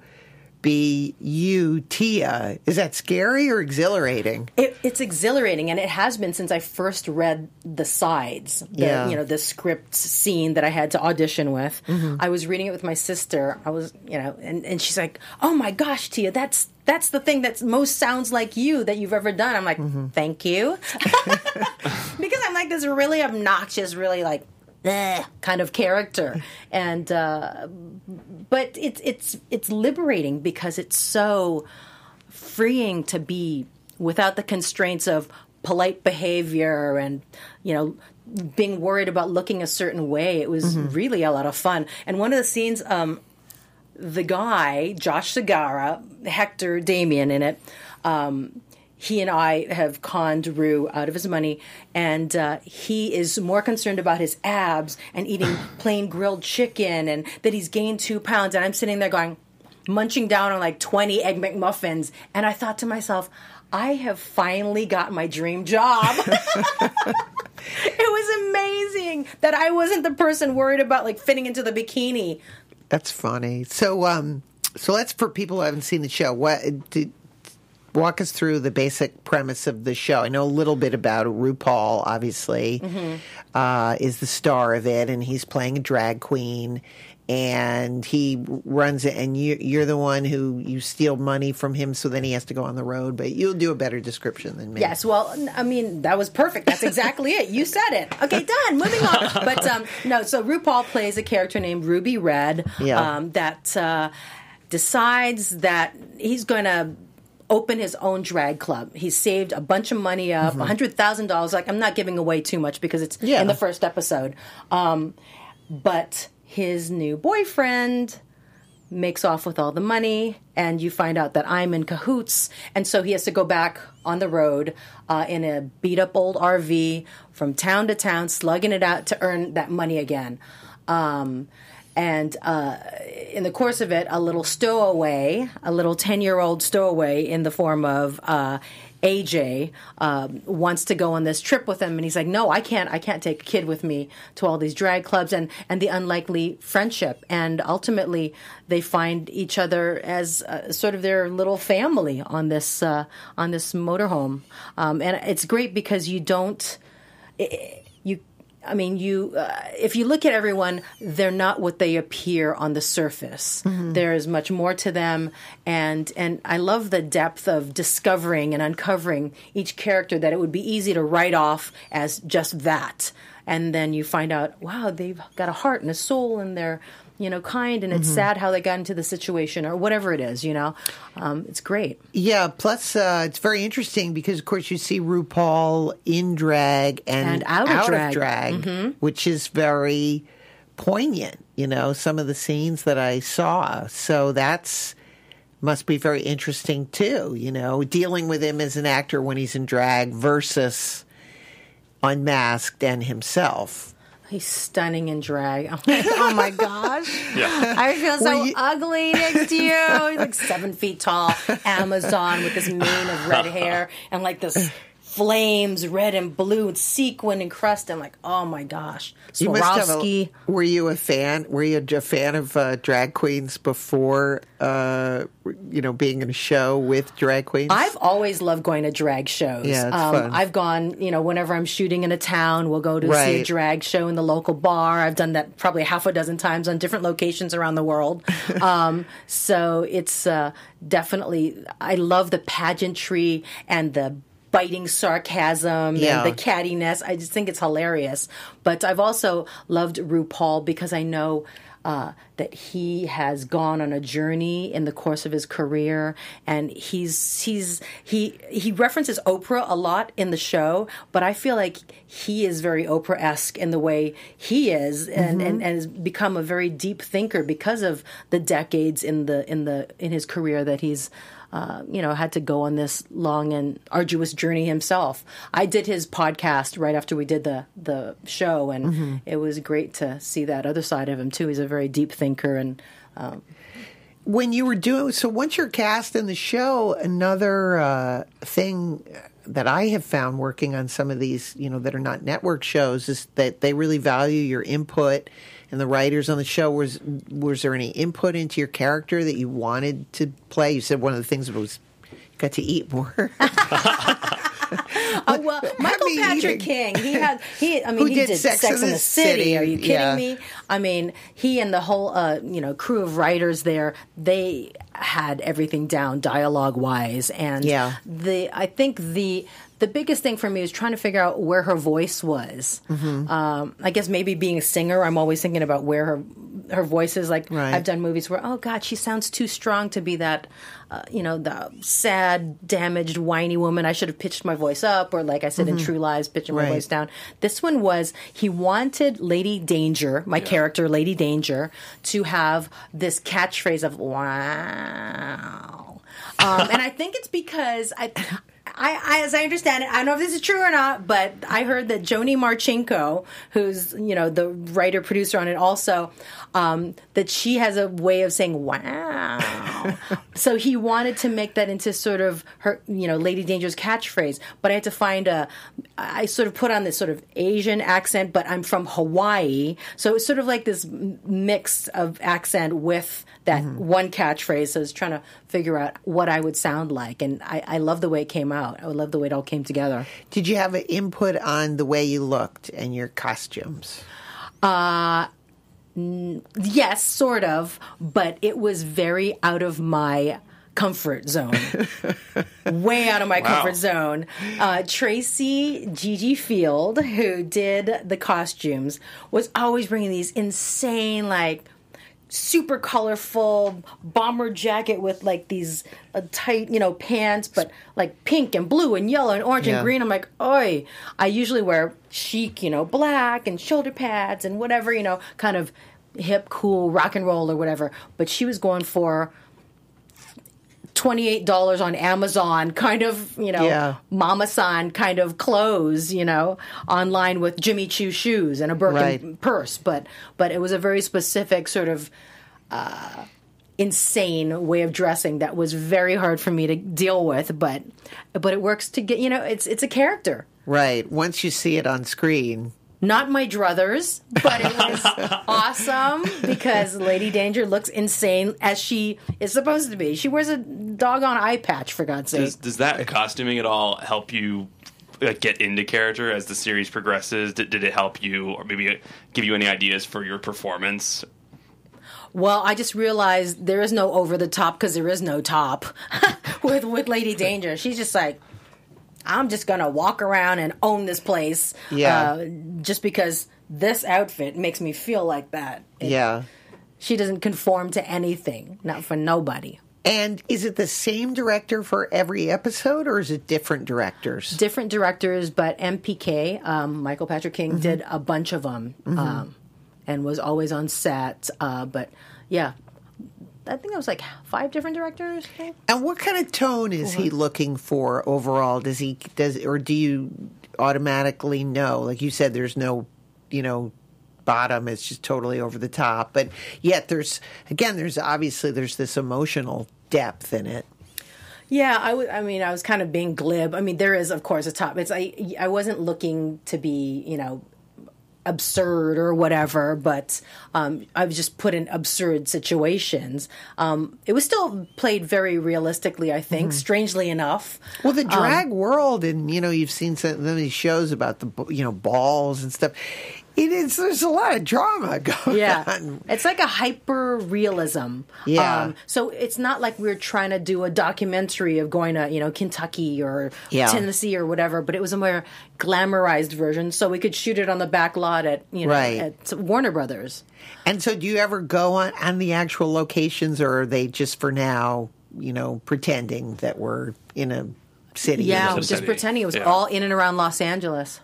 be you, Tia. Is that scary or exhilarating? It, it's exhilarating, and it has been since I first read the sides. The, Yeah. You know, the script scene that I had to audition with. Mm-hmm. I was reading it with my sister. I was, you know, and, and she's like, "Oh my gosh, Tia, that's that's the thing that most sounds like you that you've ever done." I'm like, Mm-hmm. "Thank you," because I'm like this really obnoxious, really like. "Bleh," kind of character, and uh, but it's it's it's liberating because it's so freeing to be without the constraints of polite behavior and you know being worried about looking a certain way. It was really a lot of fun. And one of the scenes um the guy josh Segarra hector damien in it um he and I have conned Ru out of his money, and uh, he is more concerned about his abs and eating plain grilled chicken, and that he's gained two pounds. And I'm sitting there going, munching down on like 20 egg McMuffins. And I thought to myself, I have finally got my dream job. it was amazing that I wasn't the person worried about like fitting into the bikini. That's funny. So, um, so let's for people who haven't seen the show. What did walk us through the basic premise of the show? I know a little bit about it. RuPaul, obviously, Mm-hmm. uh, is the star of it, and he's playing a drag queen. And he runs it, and you, you're the one who you steal money from him, so then he has to go on the road. But you'll do a better description than me. Yes, well, I mean, that was perfect. That's exactly it. You said it. Okay, done. Moving on. But um, no, so RuPaul plays a character named Ruby Red Yeah. um, that uh, decides that he's going to open his own drag club. He saved a bunch of money up, hundred thousand dollars. Like I'm not giving away too much because it's Yeah. in the first episode. Um, but his new boyfriend makes off with all the money, and you find out that I'm in cahoots, and so he has to go back on the road uh, in a beat up old RV from town to town, slugging it out to earn that money again. Um, and uh, in the course of it, a little stowaway, a little 10 year old stowaway in the form of uh, AJ um, wants to go on this trip with him, and he's like, "No, I can't. I can't take a kid with me to all these drag clubs." And and the unlikely friendship, and ultimately they find each other as uh, sort of their little family on this uh, on this motorhome, um, and it's great because you don't. It, I mean, you. Uh, if you look at everyone, they're not what they appear on the surface. There is much more to them, and and I love the depth of discovering and uncovering each character. That it would be easy to write off as just that, and then you find out, wow, they've got a heart and a soul, and they're you know kind, and it's sad how they got into the situation or whatever it is. You know, um, it's great. Yeah. Plus, uh, it's very interesting because, of course, you see RuPaul in drag and, And out of drag. drag, which is very poignant. You know, some of the scenes that I saw. So that's must be very interesting too. You know, dealing with him as an actor when he's in drag versus unmasked and himself. He's stunning in drag. I'm like, oh my gosh. Yeah. I feel so you- ugly next to you. He's like seven feet tall, Amazon with this mane of red hair and like this flames, red and blue, and sequin and crust. I'm like, oh my gosh. Have a- were you a fan? Were you a fan of uh, drag queens before, uh, you know, being in a show with drag queens? I've always loved going to drag shows. Yeah, it's um, fun. I've gone, you know, whenever I'm shooting in a town, we'll go to see a drag show in the local bar. I've done that probably half a dozen times on different locations around the world. um, so it's uh, definitely, I love the pageantry and the biting sarcasm Yeah. and the cattiness. I just think it's hilarious. But I've also loved RuPaul because I know uh, that he has gone on a journey in the course of his career, and he's he's he he references Oprah a lot in the show, but I feel like he is very Oprah esque in the way he is, and, and and has become a very deep thinker because of the decades in the in the in his career that he's uh, you know, had to go on this long and arduous journey himself. I did his podcast right after we did the the show, and it was great to see that other side of him too. He's a very deep thinker, and um, when you were doing so once you're cast in the show another uh, thing that i have found working on some of these you know that are not network shows is that they really value your input and the writers on the show was was there any input into your character that you wanted to play? You said one of the things was got to eat more oh well, Michael Patrick. King. He had he. I mean, he did did, Sex Sex, in the the City. City, Are you kidding yeah. me? I mean, he and the whole uh, you know crew of writers there. They had everything down dialogue wise, and Yeah. the I think the the biggest thing for me is trying to figure out where her voice was. Mm-hmm. Um, I guess maybe being a singer, I'm always thinking about where her her voice is. Like Right. I've done movies where, oh God, she sounds too strong to be that, uh, you know, the sad, damaged, whiny woman. I should have pitched my voice up, or like I said in True Lies, pitching my Mm-hmm. Voice down. This one was he wanted Lady Danger, my character Lady Danger, to have this catchphrase of "Wow," um, and I think it's because I. I, I, as I understand it, I don't know if this is true or not, but I heard that Jhoni Marchinko, who's you know the writer producer on it, also um, that she has a way of saying "wow." so he wanted to make that into sort of her, you know, Lady Danger's catchphrase. But I had to find a. I sort of put on this sort of Asian accent, but I'm from Hawaii, so it's sort of like this mix of accent with that mm-hmm. one catchphrase. So I was trying to figure out what I would sound like, and I, I love the way it came out. I love the way it all came together. did you have an input on the way you looked and your costumes uh, Yes, sort of, but it was very out of my comfort zone. Way out of my comfort zone. Uh, Tracy Gigi Field, who did the costumes, was always bringing these insane, like, super colorful bomber jacket with like these uh, tight, you know, pants, but like pink and blue and yellow and orange Yeah. and green. I'm like, oi. I usually wear chic, you know, black and shoulder pads and whatever, you know, kind of hip, cool rock and roll or whatever. But she was going for $28 on Amazon kind of, you know, Yeah. mama san kind of clothes, you know, online with Jimmy Choo shoes and a Birkin Right. purse, but but it was a very specific sort of uh, insane way of dressing that was very hard for me to deal with, but but it works to get, you know, it's it's a character. Right. Once you see it on screen, Not my druthers, but it was awesome because Lady Danger looks insane as she is supposed to be. She wears a doggone eye patch for God's sake. Does, does that costuming at all help you like, get into character as the series progresses? Did, did it help you, or maybe uh, give you any ideas for your performance? Well, I just realized there is no over the top because there is no top with with Lady Danger. She's just like, I'm just gonna walk around and own this place. Yeah. uh, just because this outfit makes me feel like that. It- yeah. she doesn't conform to anything, not for nobody. And is it the same director for every episode, or is it different directors? Different directors, but MPK, um, Michael Patrick King, did a bunch of them um, and was always on set. Uh, but yeah, I think it was like five different directors. I think. And what kind of tone is he looking for overall? Does he does or do you automatically know? Like you said, there's no, you know, bottom. It's just totally over the top. But yet there's again, there's obviously there's this emotional depth in it. Yeah, I would. I mean, I was kind of being glib. I mean, there is, of course, a top. It's I. I wasn't looking to be, you know, absurd or whatever, but um, I was just put in absurd situations. Um, it was still played very realistically. I think, strangely enough. Well, the drag world, and you know, you've seen some of these shows about the you know balls and stuff. It is there's a lot of drama going Yeah, on. it's like a hyper realism. Yeah. Um, so it's not like we're trying to do a documentary of going to you know Kentucky or Yeah. Tennessee or whatever, but it was a more glamorized version, so we could shoot it on the back lot at you know Right. at Warner Brothers. And so, do you ever go on on the actual locations, or are they just for now, you know, pretending that we're in a city? Yeah, just city. pretending it was Yeah. all in and around Los Angeles.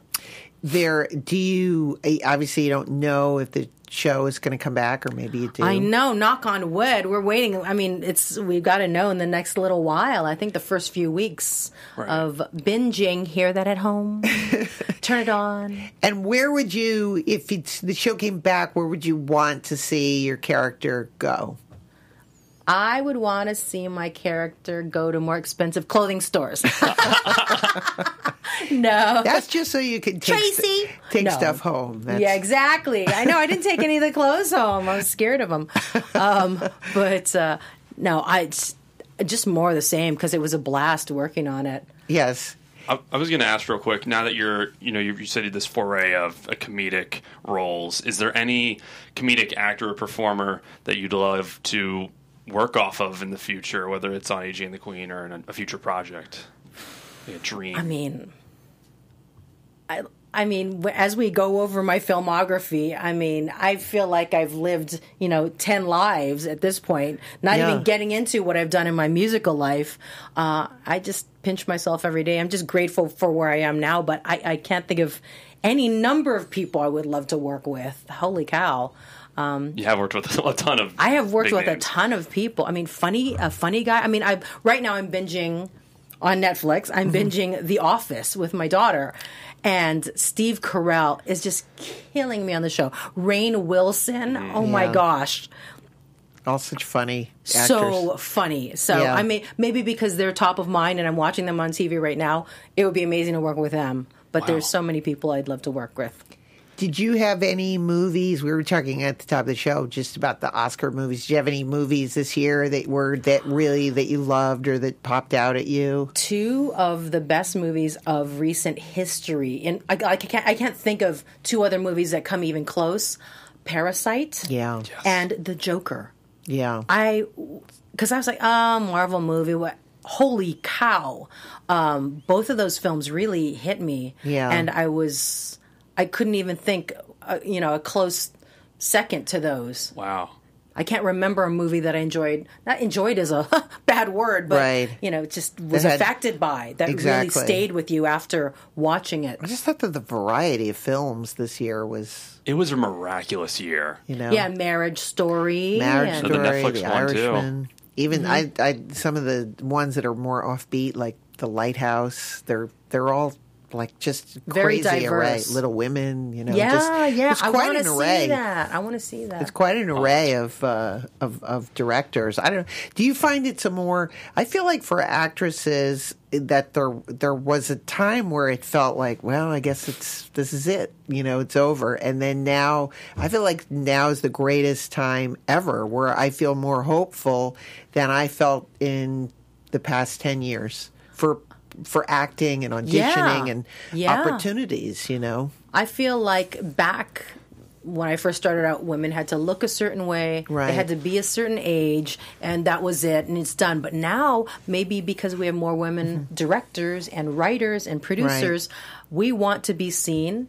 There do you eh, obviously you don't know if the show is going to come back or maybe you do I know, knock on wood. We're waiting. I mean, it's we've got to know in the next little while. I think the first few weeks Right. of binging. Hear that at home? Turn it on. and where would you if it's, the show came back where would you want to see your character go I would want to see my character go to more expensive clothing stores. no. that's just so you can take, Tracy! st- take No. stuff home That's, yeah, exactly. I know. I didn't take any of the clothes home. I was scared of them. Um, but uh, no, I it's just more of the same because it was a blast working on it. yes I, I was going to ask real quick. Now that you're, you know, you, you said this foray of uh, comedic roles, is there any comedic actor or performer that you'd love to work off of in the future, whether it's on AJ and the Queen or in a, a future project, like a dream? I mean, I I mean, as we go over my filmography, I mean, I feel like I've lived, you know, ten lives at this point. Not Yeah. even getting into what I've done in my musical life. Uh, I just pinch myself every day. I'm just grateful for where I am now, but I, I can't think of any number of people I would love to work with. Holy cow! You have worked with a ton of. I have worked big with a ton of people. I mean, funny, a funny guy. I mean, I right now I'm binging on Netflix. I'm Mm-hmm. binging The Office with my daughter, and Steve Carell is just killing me on the show. Rainn Wilson, oh my gosh, all such funny actors so funny. So Yeah. I may maybe because they're top of mind and I'm watching them on TV right now, it would be amazing to work with them. But there's so many people I'd love to work with. Did you have any movies we were talking at the top of the show just about the oscar movies did you have any movies this year that were that really that you loved or that popped out at you two of the best movies of recent history, and I, I can't I can't think of two other movies that come even close. Parasite, yeah and The Joker. yeah I because I was like, oh, Marvel movie. What? Holy cow! Um, both of those films really hit me. Yeah. and I was I couldn't even think, uh, you know, a close second to those. Wow. I can't remember a movie that I enjoyed. Not enjoyed is a bad word, but Right. you know, just was had- affected by that Exactly. really stayed with you after watching it. I just thought that the variety of films this year was, It was a miraculous year. you know, Yeah, Marriage Story. Marriage and- The Story, Netflix The one, too. Irishman. Even Mm-hmm. I, I, some of the ones that are more offbeat, like The Lighthouse, they're they're all like just Very crazy array. diverse. Little Women, you know. Yeah, just, yeah. It's I quite want an to array. see that. I want to see that. It's quite an array of, uh, of of directors. I don't. Know. Do you find it's a more? I feel like for actresses that there there was a time where it felt like, well, I guess it's this is it. You know, it's over. And then now, I feel like now is the greatest time ever, where I feel more hopeful than I felt in the past ten years for for acting and auditioning Yeah. and Yeah. opportunities. You know, I feel like back when I first started out, women had to look a certain way. Right. They had to be a certain age, and that was it, and it's done. But now, maybe because we have more women Mm-hmm. directors and writers and producers, we want to be seen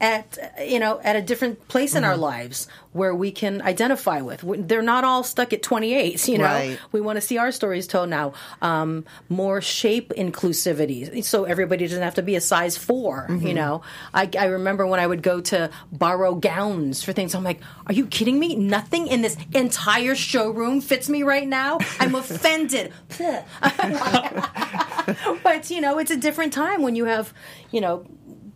at you know at a different place in our Mm-hmm. lives where we can identify with. They're not all stuck at 28 you know? Right. we want to see our stories told now. Um, more shape inclusivity. So everybody doesn't have to be a size 4 Mm-hmm. you know? I, I remember when i would go to borrow gowns for things i'm like are you kidding me? Nothing in this entire showroom fits me right now? I'm offended. But you know it's a different time when you have you know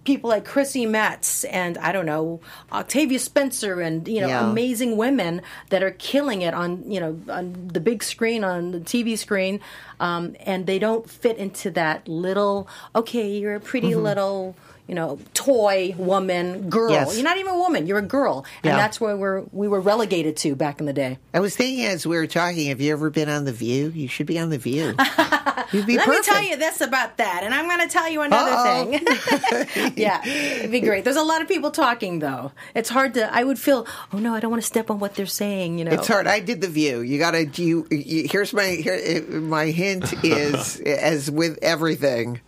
people like Chrissy Metz and I don't know Octavia Spencer and you know Yeah. amazing women that are killing it on you know on the big screen on the TV screen um, and they don't fit into that little okay you're a pretty Mm-hmm. little you know toy woman girl Yes. you're not even a woman you're a girl and Yeah. that's where we're we were relegated to back in the day I was thinking as we were talking, have you ever been on The View? You should be on The View. You'd be Let perfect. me tell you this about that, and I'm going to tell you another Uh-oh. thing. yeah, it'd be great. There's a lot of people talking, though. It's hard to. I would feel, oh no, I don't want to step on what they're saying. You know, It's hard. I did the view. You gotta. You, you here's my here. uh, My hint is as with everything,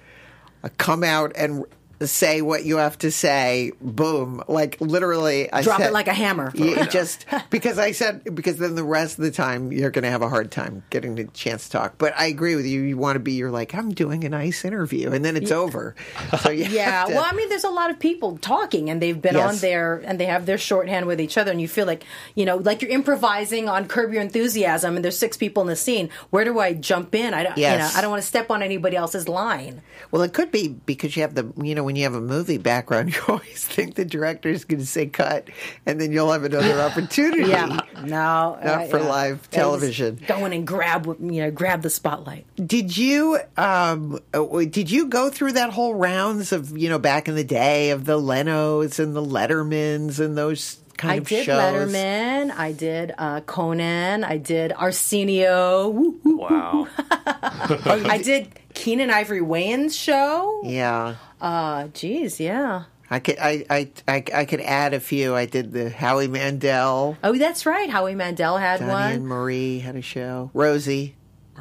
uh, come out and say what you have to say. Boom! Like literally, I Drop it like a hammer. Yeah, just because I said because then the rest of the time you're going to have a hard time getting the chance to talk. But I agree with you. You want to be. You're like I'm doing a nice interview, and then it's over. So Yeah, to- well, I mean, there's a lot of people talking, and they've been Yes. on there, and they have their shorthand with each other, and you feel like, you know, like you're improvising on Curb Your Enthusiasm, and there's six people in the scene. Where do I jump in? I don't, you Yes. know, I don't want to step on anybody else's line. Well, it could be because you have the, you know, when you have a movie background, you always think the director is going to say cut, and then you'll have another opportunity. Yeah, no, Not for yeah. live television. Go in and grab, you know, grab the spotlight. Did you, um, uh, did you go through that whole rounds of, you know, back in the day of the Lenos and the Lettermans and those kind of shows? I of did shows? Letterman. I did uh, Conan. I did Arsenio. Woo, woo. Wow. I did Keenen Ivory Wayans show. Yeah. Uh, geez, yeah. I could, I, I, I, I could add a few. I did the Howie Mandel, Oh, that's right. Howie Mandel had Donnie one. and Marie had a show. Rosie.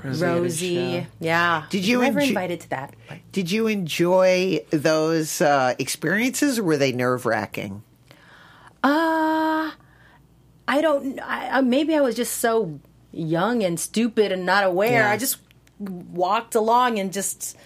Rosie. Rosie. show. Yeah. Did you never enjo- invited to that? Did you enjoy those uh, experiences, or were they nerve wracking? Uh I don't. I, I- maybe I was just so young and stupid and not aware. Yeah. I just walked along and just.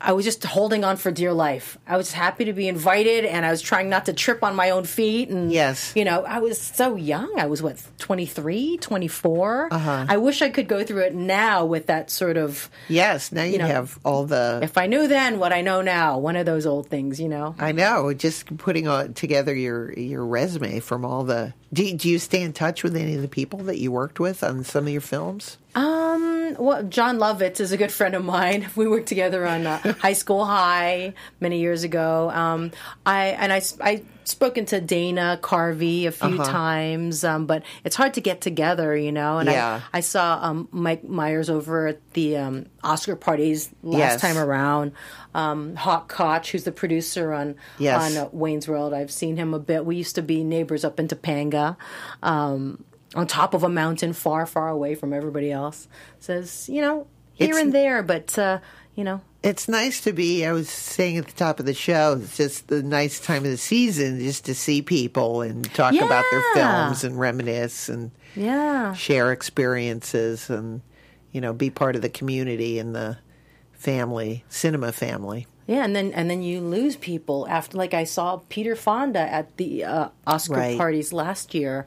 I was just holding on for dear life. I was happy to be invited, and I was trying not to trip on my own feet. And Yes. you know, I was so young. I was what 23, 24. Uh-huh. I wish I could go through it now with that sort of. Yes. Now you, know, have all the. If I knew then what I know now, one of those old things, you know. I know. Just putting on, together your your resume from all the. Do, do you stay in touch with any of the people that you worked with on some of your films? Um, well, Jon Lovitz is a good friend of mine. We worked together on uh, High School High many years ago. Um, I and I I spoken to Dana Carvey a few Uh-huh. times, um, but it's hard to get together, you know. And Yeah. I, I saw um, Mike Myers over at the um, Oscar parties last Yes. time around. Um, Hawk Koch, who's the producer on Yes. on uh, Wayne's World, I've seen him a bit. We used to be neighbors up in Topanga. Um, on top of a mountain far, far away from everybody else. Says, you know, here It's- and there, but uh, you know, It's nice to be. I was saying at the top of the show, it's just the nice time of the season just to see people and talk about their films and reminisce and yeah, share experiences and you know be part of the community and the family, cinema family. yeah, and then and then you lose people after. Like I saw Peter Fonda at the uh, Oscar Right. parties last year,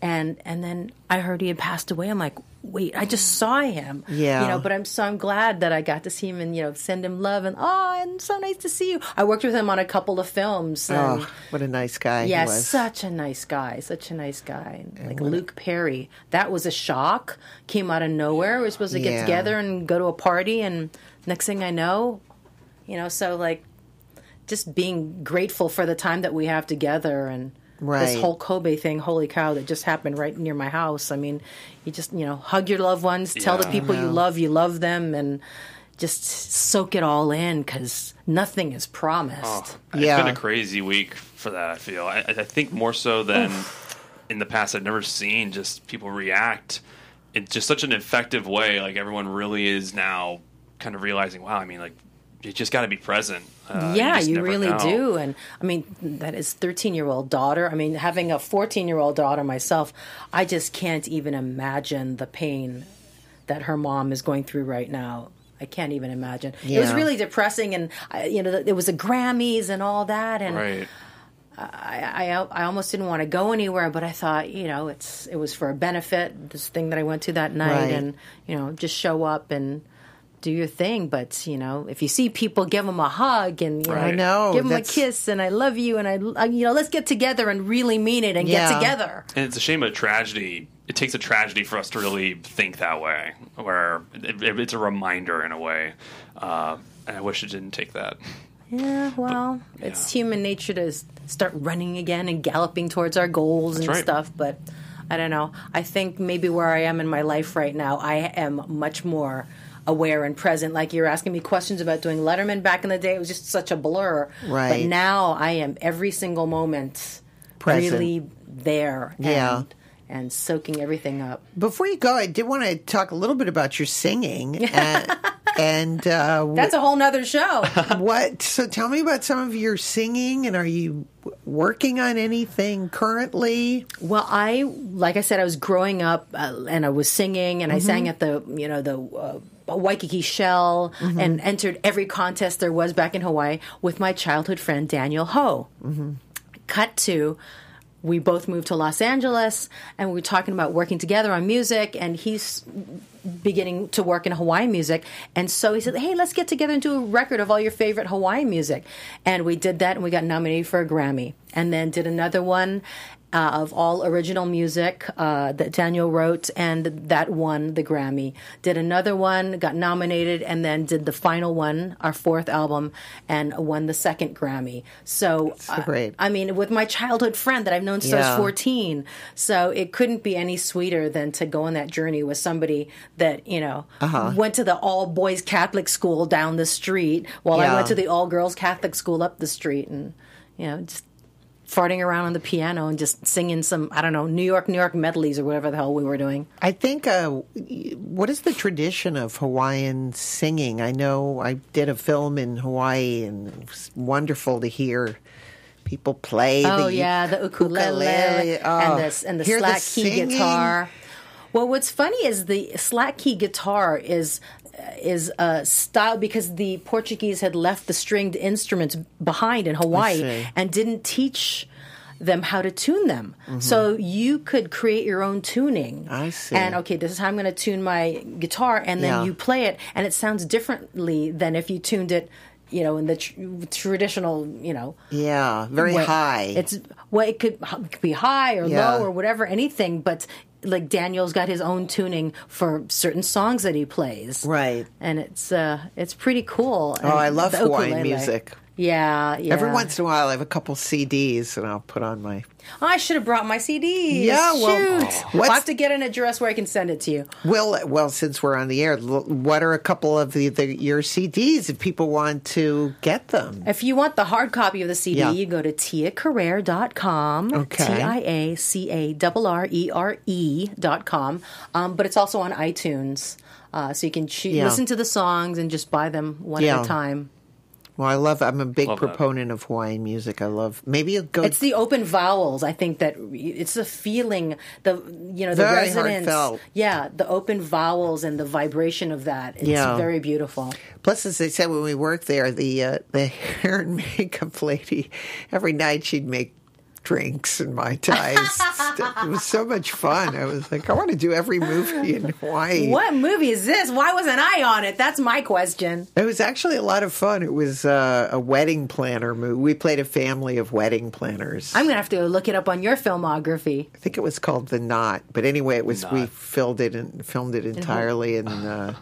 and and then I heard he had passed away. I'm like, wait, I just saw him. Yeah. you know. But I'm so I'm glad that I got to see him and you know send him love and oh, and so nice to see you. I worked with him on a couple of films. And, Oh, what a nice guy Yeah, such a nice guy, such a nice guy. Like Luke Perry. That was a shock. Came out of nowhere. We were supposed to get Yeah. together and go to a party, and next thing I know, you know, so like just being grateful for the time that we have together and Right. this whole Kobe thing, holy cow, that just happened right near my house. I mean, you just, you know, hug your loved ones, tell the people you love you love them, and just soak it all in because nothing is promised. Oh, yeah. It's been a crazy week for that. I feel. I, I think more so than in the past. I've never seen just people react in just such an effective way. Like everyone really is now kind of realizing, wow. I mean, like you just got to be present. Uh, yeah, just you, really know. do. And I mean, that is 13 year old daughter. I mean, having a 14 year old daughter myself, I just can't even imagine the pain that her mom is going through right now. I can't even imagine. It was really depressing, and you know, it was the Grammys and all that, and Right. I, I I almost didn't want to go anywhere, but I thought, you know, it's it was for a benefit. This thing that I went to that night, Right. and you know, just show up and do your thing. But you know, if you see people, give them a hug and you know, Right. I know, give them a kiss and I love you and I, I- you know, let's get together and really mean it and Yeah. get together. And it's a shame of tragedy. It takes a tragedy for us to really think that way, where it, it- it's a reminder in a way. Uh, and I wish it didn't take that. Yeah, well, it's yeah. human nature to start running again and galloping towards our goals and right. stuff. But I don't know. I think maybe where I am in my life right now, I am much more aware and present. Like you're asking me questions about doing Letterman back in the day, it was just such a blur. Right. But now I am every single moment Present. really there. Yeah. And, and soaking everything up. Before you go, I did want to talk a little bit about your singing and, and uh, That's a whole nother show. what. So tell me about some of your singing, and are you working on anything currently? Well, I like I said, I was growing up uh, and I was singing, and I sang at the you know the uh, Waikiki Shell, mm-hmm. and entered every contest there was back in Hawaii with my childhood friend Daniel Ho. Mm-hmm. Cut to. We both moved to Los Angeles, and we were talking about working together on music. And he's beginning to work in Hawaiian music. And so he said, Hey, let's get together and do a record of all your favorite Hawaiian music. And we did that and we got nominated for a Grammy. And then did another one uh, of all original music uh, that Daniel wrote, and that won the Grammy. Did another one, got nominated, and then did the final one, our fourth album, and won the second Grammy. So, uh, great. I mean, with my childhood friend that I've known since I Yeah. was 14. So it couldn't be any sweeter than to go on that journey with somebody that, you know, Uh-huh. went to the all boys Catholic school down the street while I went to the all girls Catholic school up the street and, you know, just farting around on the piano and just singing some, I don't know, New York, New York medleys or whatever the hell we were doing. I think. Uh, what is the tradition of Hawaiian singing? I know I did a film in Hawaii, and it was wonderful to hear people play. Oh the yeah, the ukulele, ukulele. Oh, and the and the slack key guitar. Well, what's funny is the slack key guitar is is a style because the Portuguese had left the stringed instruments behind in Hawaii and didn't teach them how to tune them. So you could create your own tuning. Mm-hmm. I see. And okay, this is how I'm going to tune my guitar, and then Yeah. you play it, and it sounds differently than if you tuned it, you know, in the tr- traditional, you know, Yeah, very high. It's well, it could, it could be high or Yeah. low or whatever, anything. But like Daniel's got his own tuning for certain songs that he plays, Right. And it's uh, it's pretty cool. Oh, I love Hawaiian ukulele. music. Yeah, yeah. Every once in a while, I have a couple CDs, and I'll put on my. I should have brought my CDs. Yeah, well, Shoot. I'll have to get an address where I can send it to you. Well, well, since we're on the air, what are a couple of the, the your CDs if people want to get them? If you want the hard copy of the CD, Yeah. you go to tiacarrere.com. Okay. T I A C A R R E R E dot com. Um, but it's also on iTunes. Uh, so you can Yeah. listen to the songs and just buy them one Yeah. at a time. Well, I love. I'm a big Love that. proponent of Hawaiian music. I love. Maybe you'll go. It's the open vowels. I think that it's the feeling, the you know, the Very resonance. heartfelt. Yeah, the open vowels and the vibration of that. It's Yeah. very beautiful. Plus, as they said when we worked there, the uh, the hair and makeup lady every night she'd make drinks and mai tais. it was so much fun. I was like, I want to do every movie in Hawaii. What movie is this? Why wasn't I on it? That's my question. It was actually a lot of fun. It was uh, a wedding planner movie. We played a family of wedding planners. I'm gonna have to look it up on your filmography. I think it was called The Knot, but anyway, it was we filled it and filmed it entirely in uh,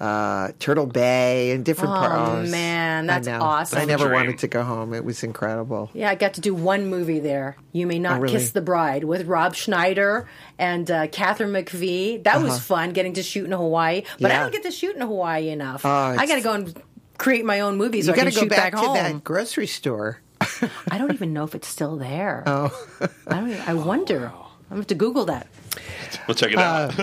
uh, Turtle Bay and different Oh, parts. Oh man, I that's know. awesome. I never Dream. wanted to go home. It was incredible. Yeah, I got to do one movie there. You May Not Oh, really? Kiss the Bride with Rob Schneider and uh, Katharine McPhee. That was fun getting to shoot in Hawaii, but I Uh-huh. Don't get to shoot in Hawaii enough. Oh, I got to go and create my own movies You I got to go shoot back, back, to home. that grocery store. I don't even know if it's still there. Oh, I don't. Even, I wonder. I'm gonna have to Google that. We'll check it out.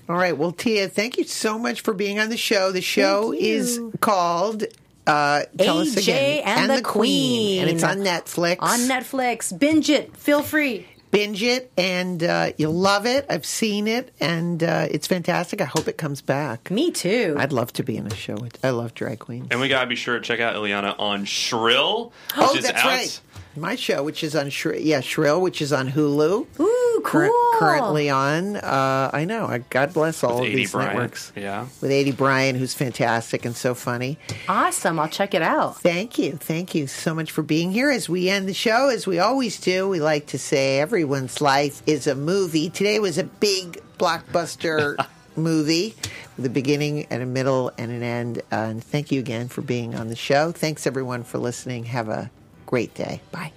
All right. Well, Tia, thank you so much for being on the show. The show is called uh, tell us AJ again. and the Queen. and it's on Netflix. On Netflix, binge it. Feel free. binge it and uh, you'll love it. I've seen it and uh, it's fantastic. I hope it comes back. Me too. I'd love to be in a show. With, I love drag queens. and we gotta be sure to check out Illeana on Shrill, which Oh, is that's out. right. My show, which is on Shrill, yeah, Shrill, which is on Hulu. Ooh, Current- cool. currently on. Uh, I know. I, God bless all With of these Bryant. networks. Yeah. With Aidy Bryant, who's fantastic and so funny. Awesome. I'll check it out. Thank you. Thank you so much for being here. As we end the show, as we always do, we like to say everyone's life is a movie. Today was a big blockbuster movie with a beginning and a middle and an end. and thank you again for being on the show. Thanks everyone for listening. Have a great day. Bye.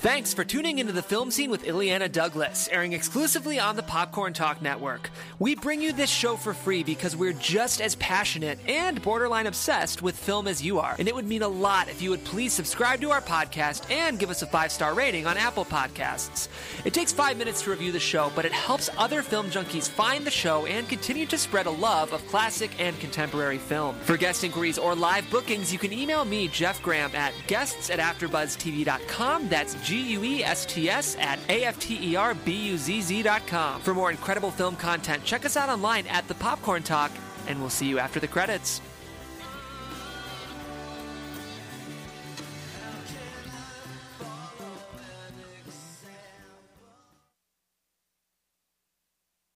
Thanks for tuning into the film scene with Illeana Douglas, airing exclusively on the Popcorn Talk Network. We bring you this show for free because we're just as passionate and borderline obsessed with film as you are. And it would mean a lot if you would please subscribe to our podcast and give us a five star rating on Apple Podcasts. It takes five minutes to review the show, but it helps other film junkies find the show and continue to spread a love of classic and contemporary film. For guest inquiries or live bookings, you can email me, Jeff Graham, at guests at AfterBuzzTV.com. That's G-U-E-S-T-S at E A-F-T-E-R-B-U-Z-Z.com. For more incredible film content, check us out online at The Popcorn Talk, and we'll see you after the credits.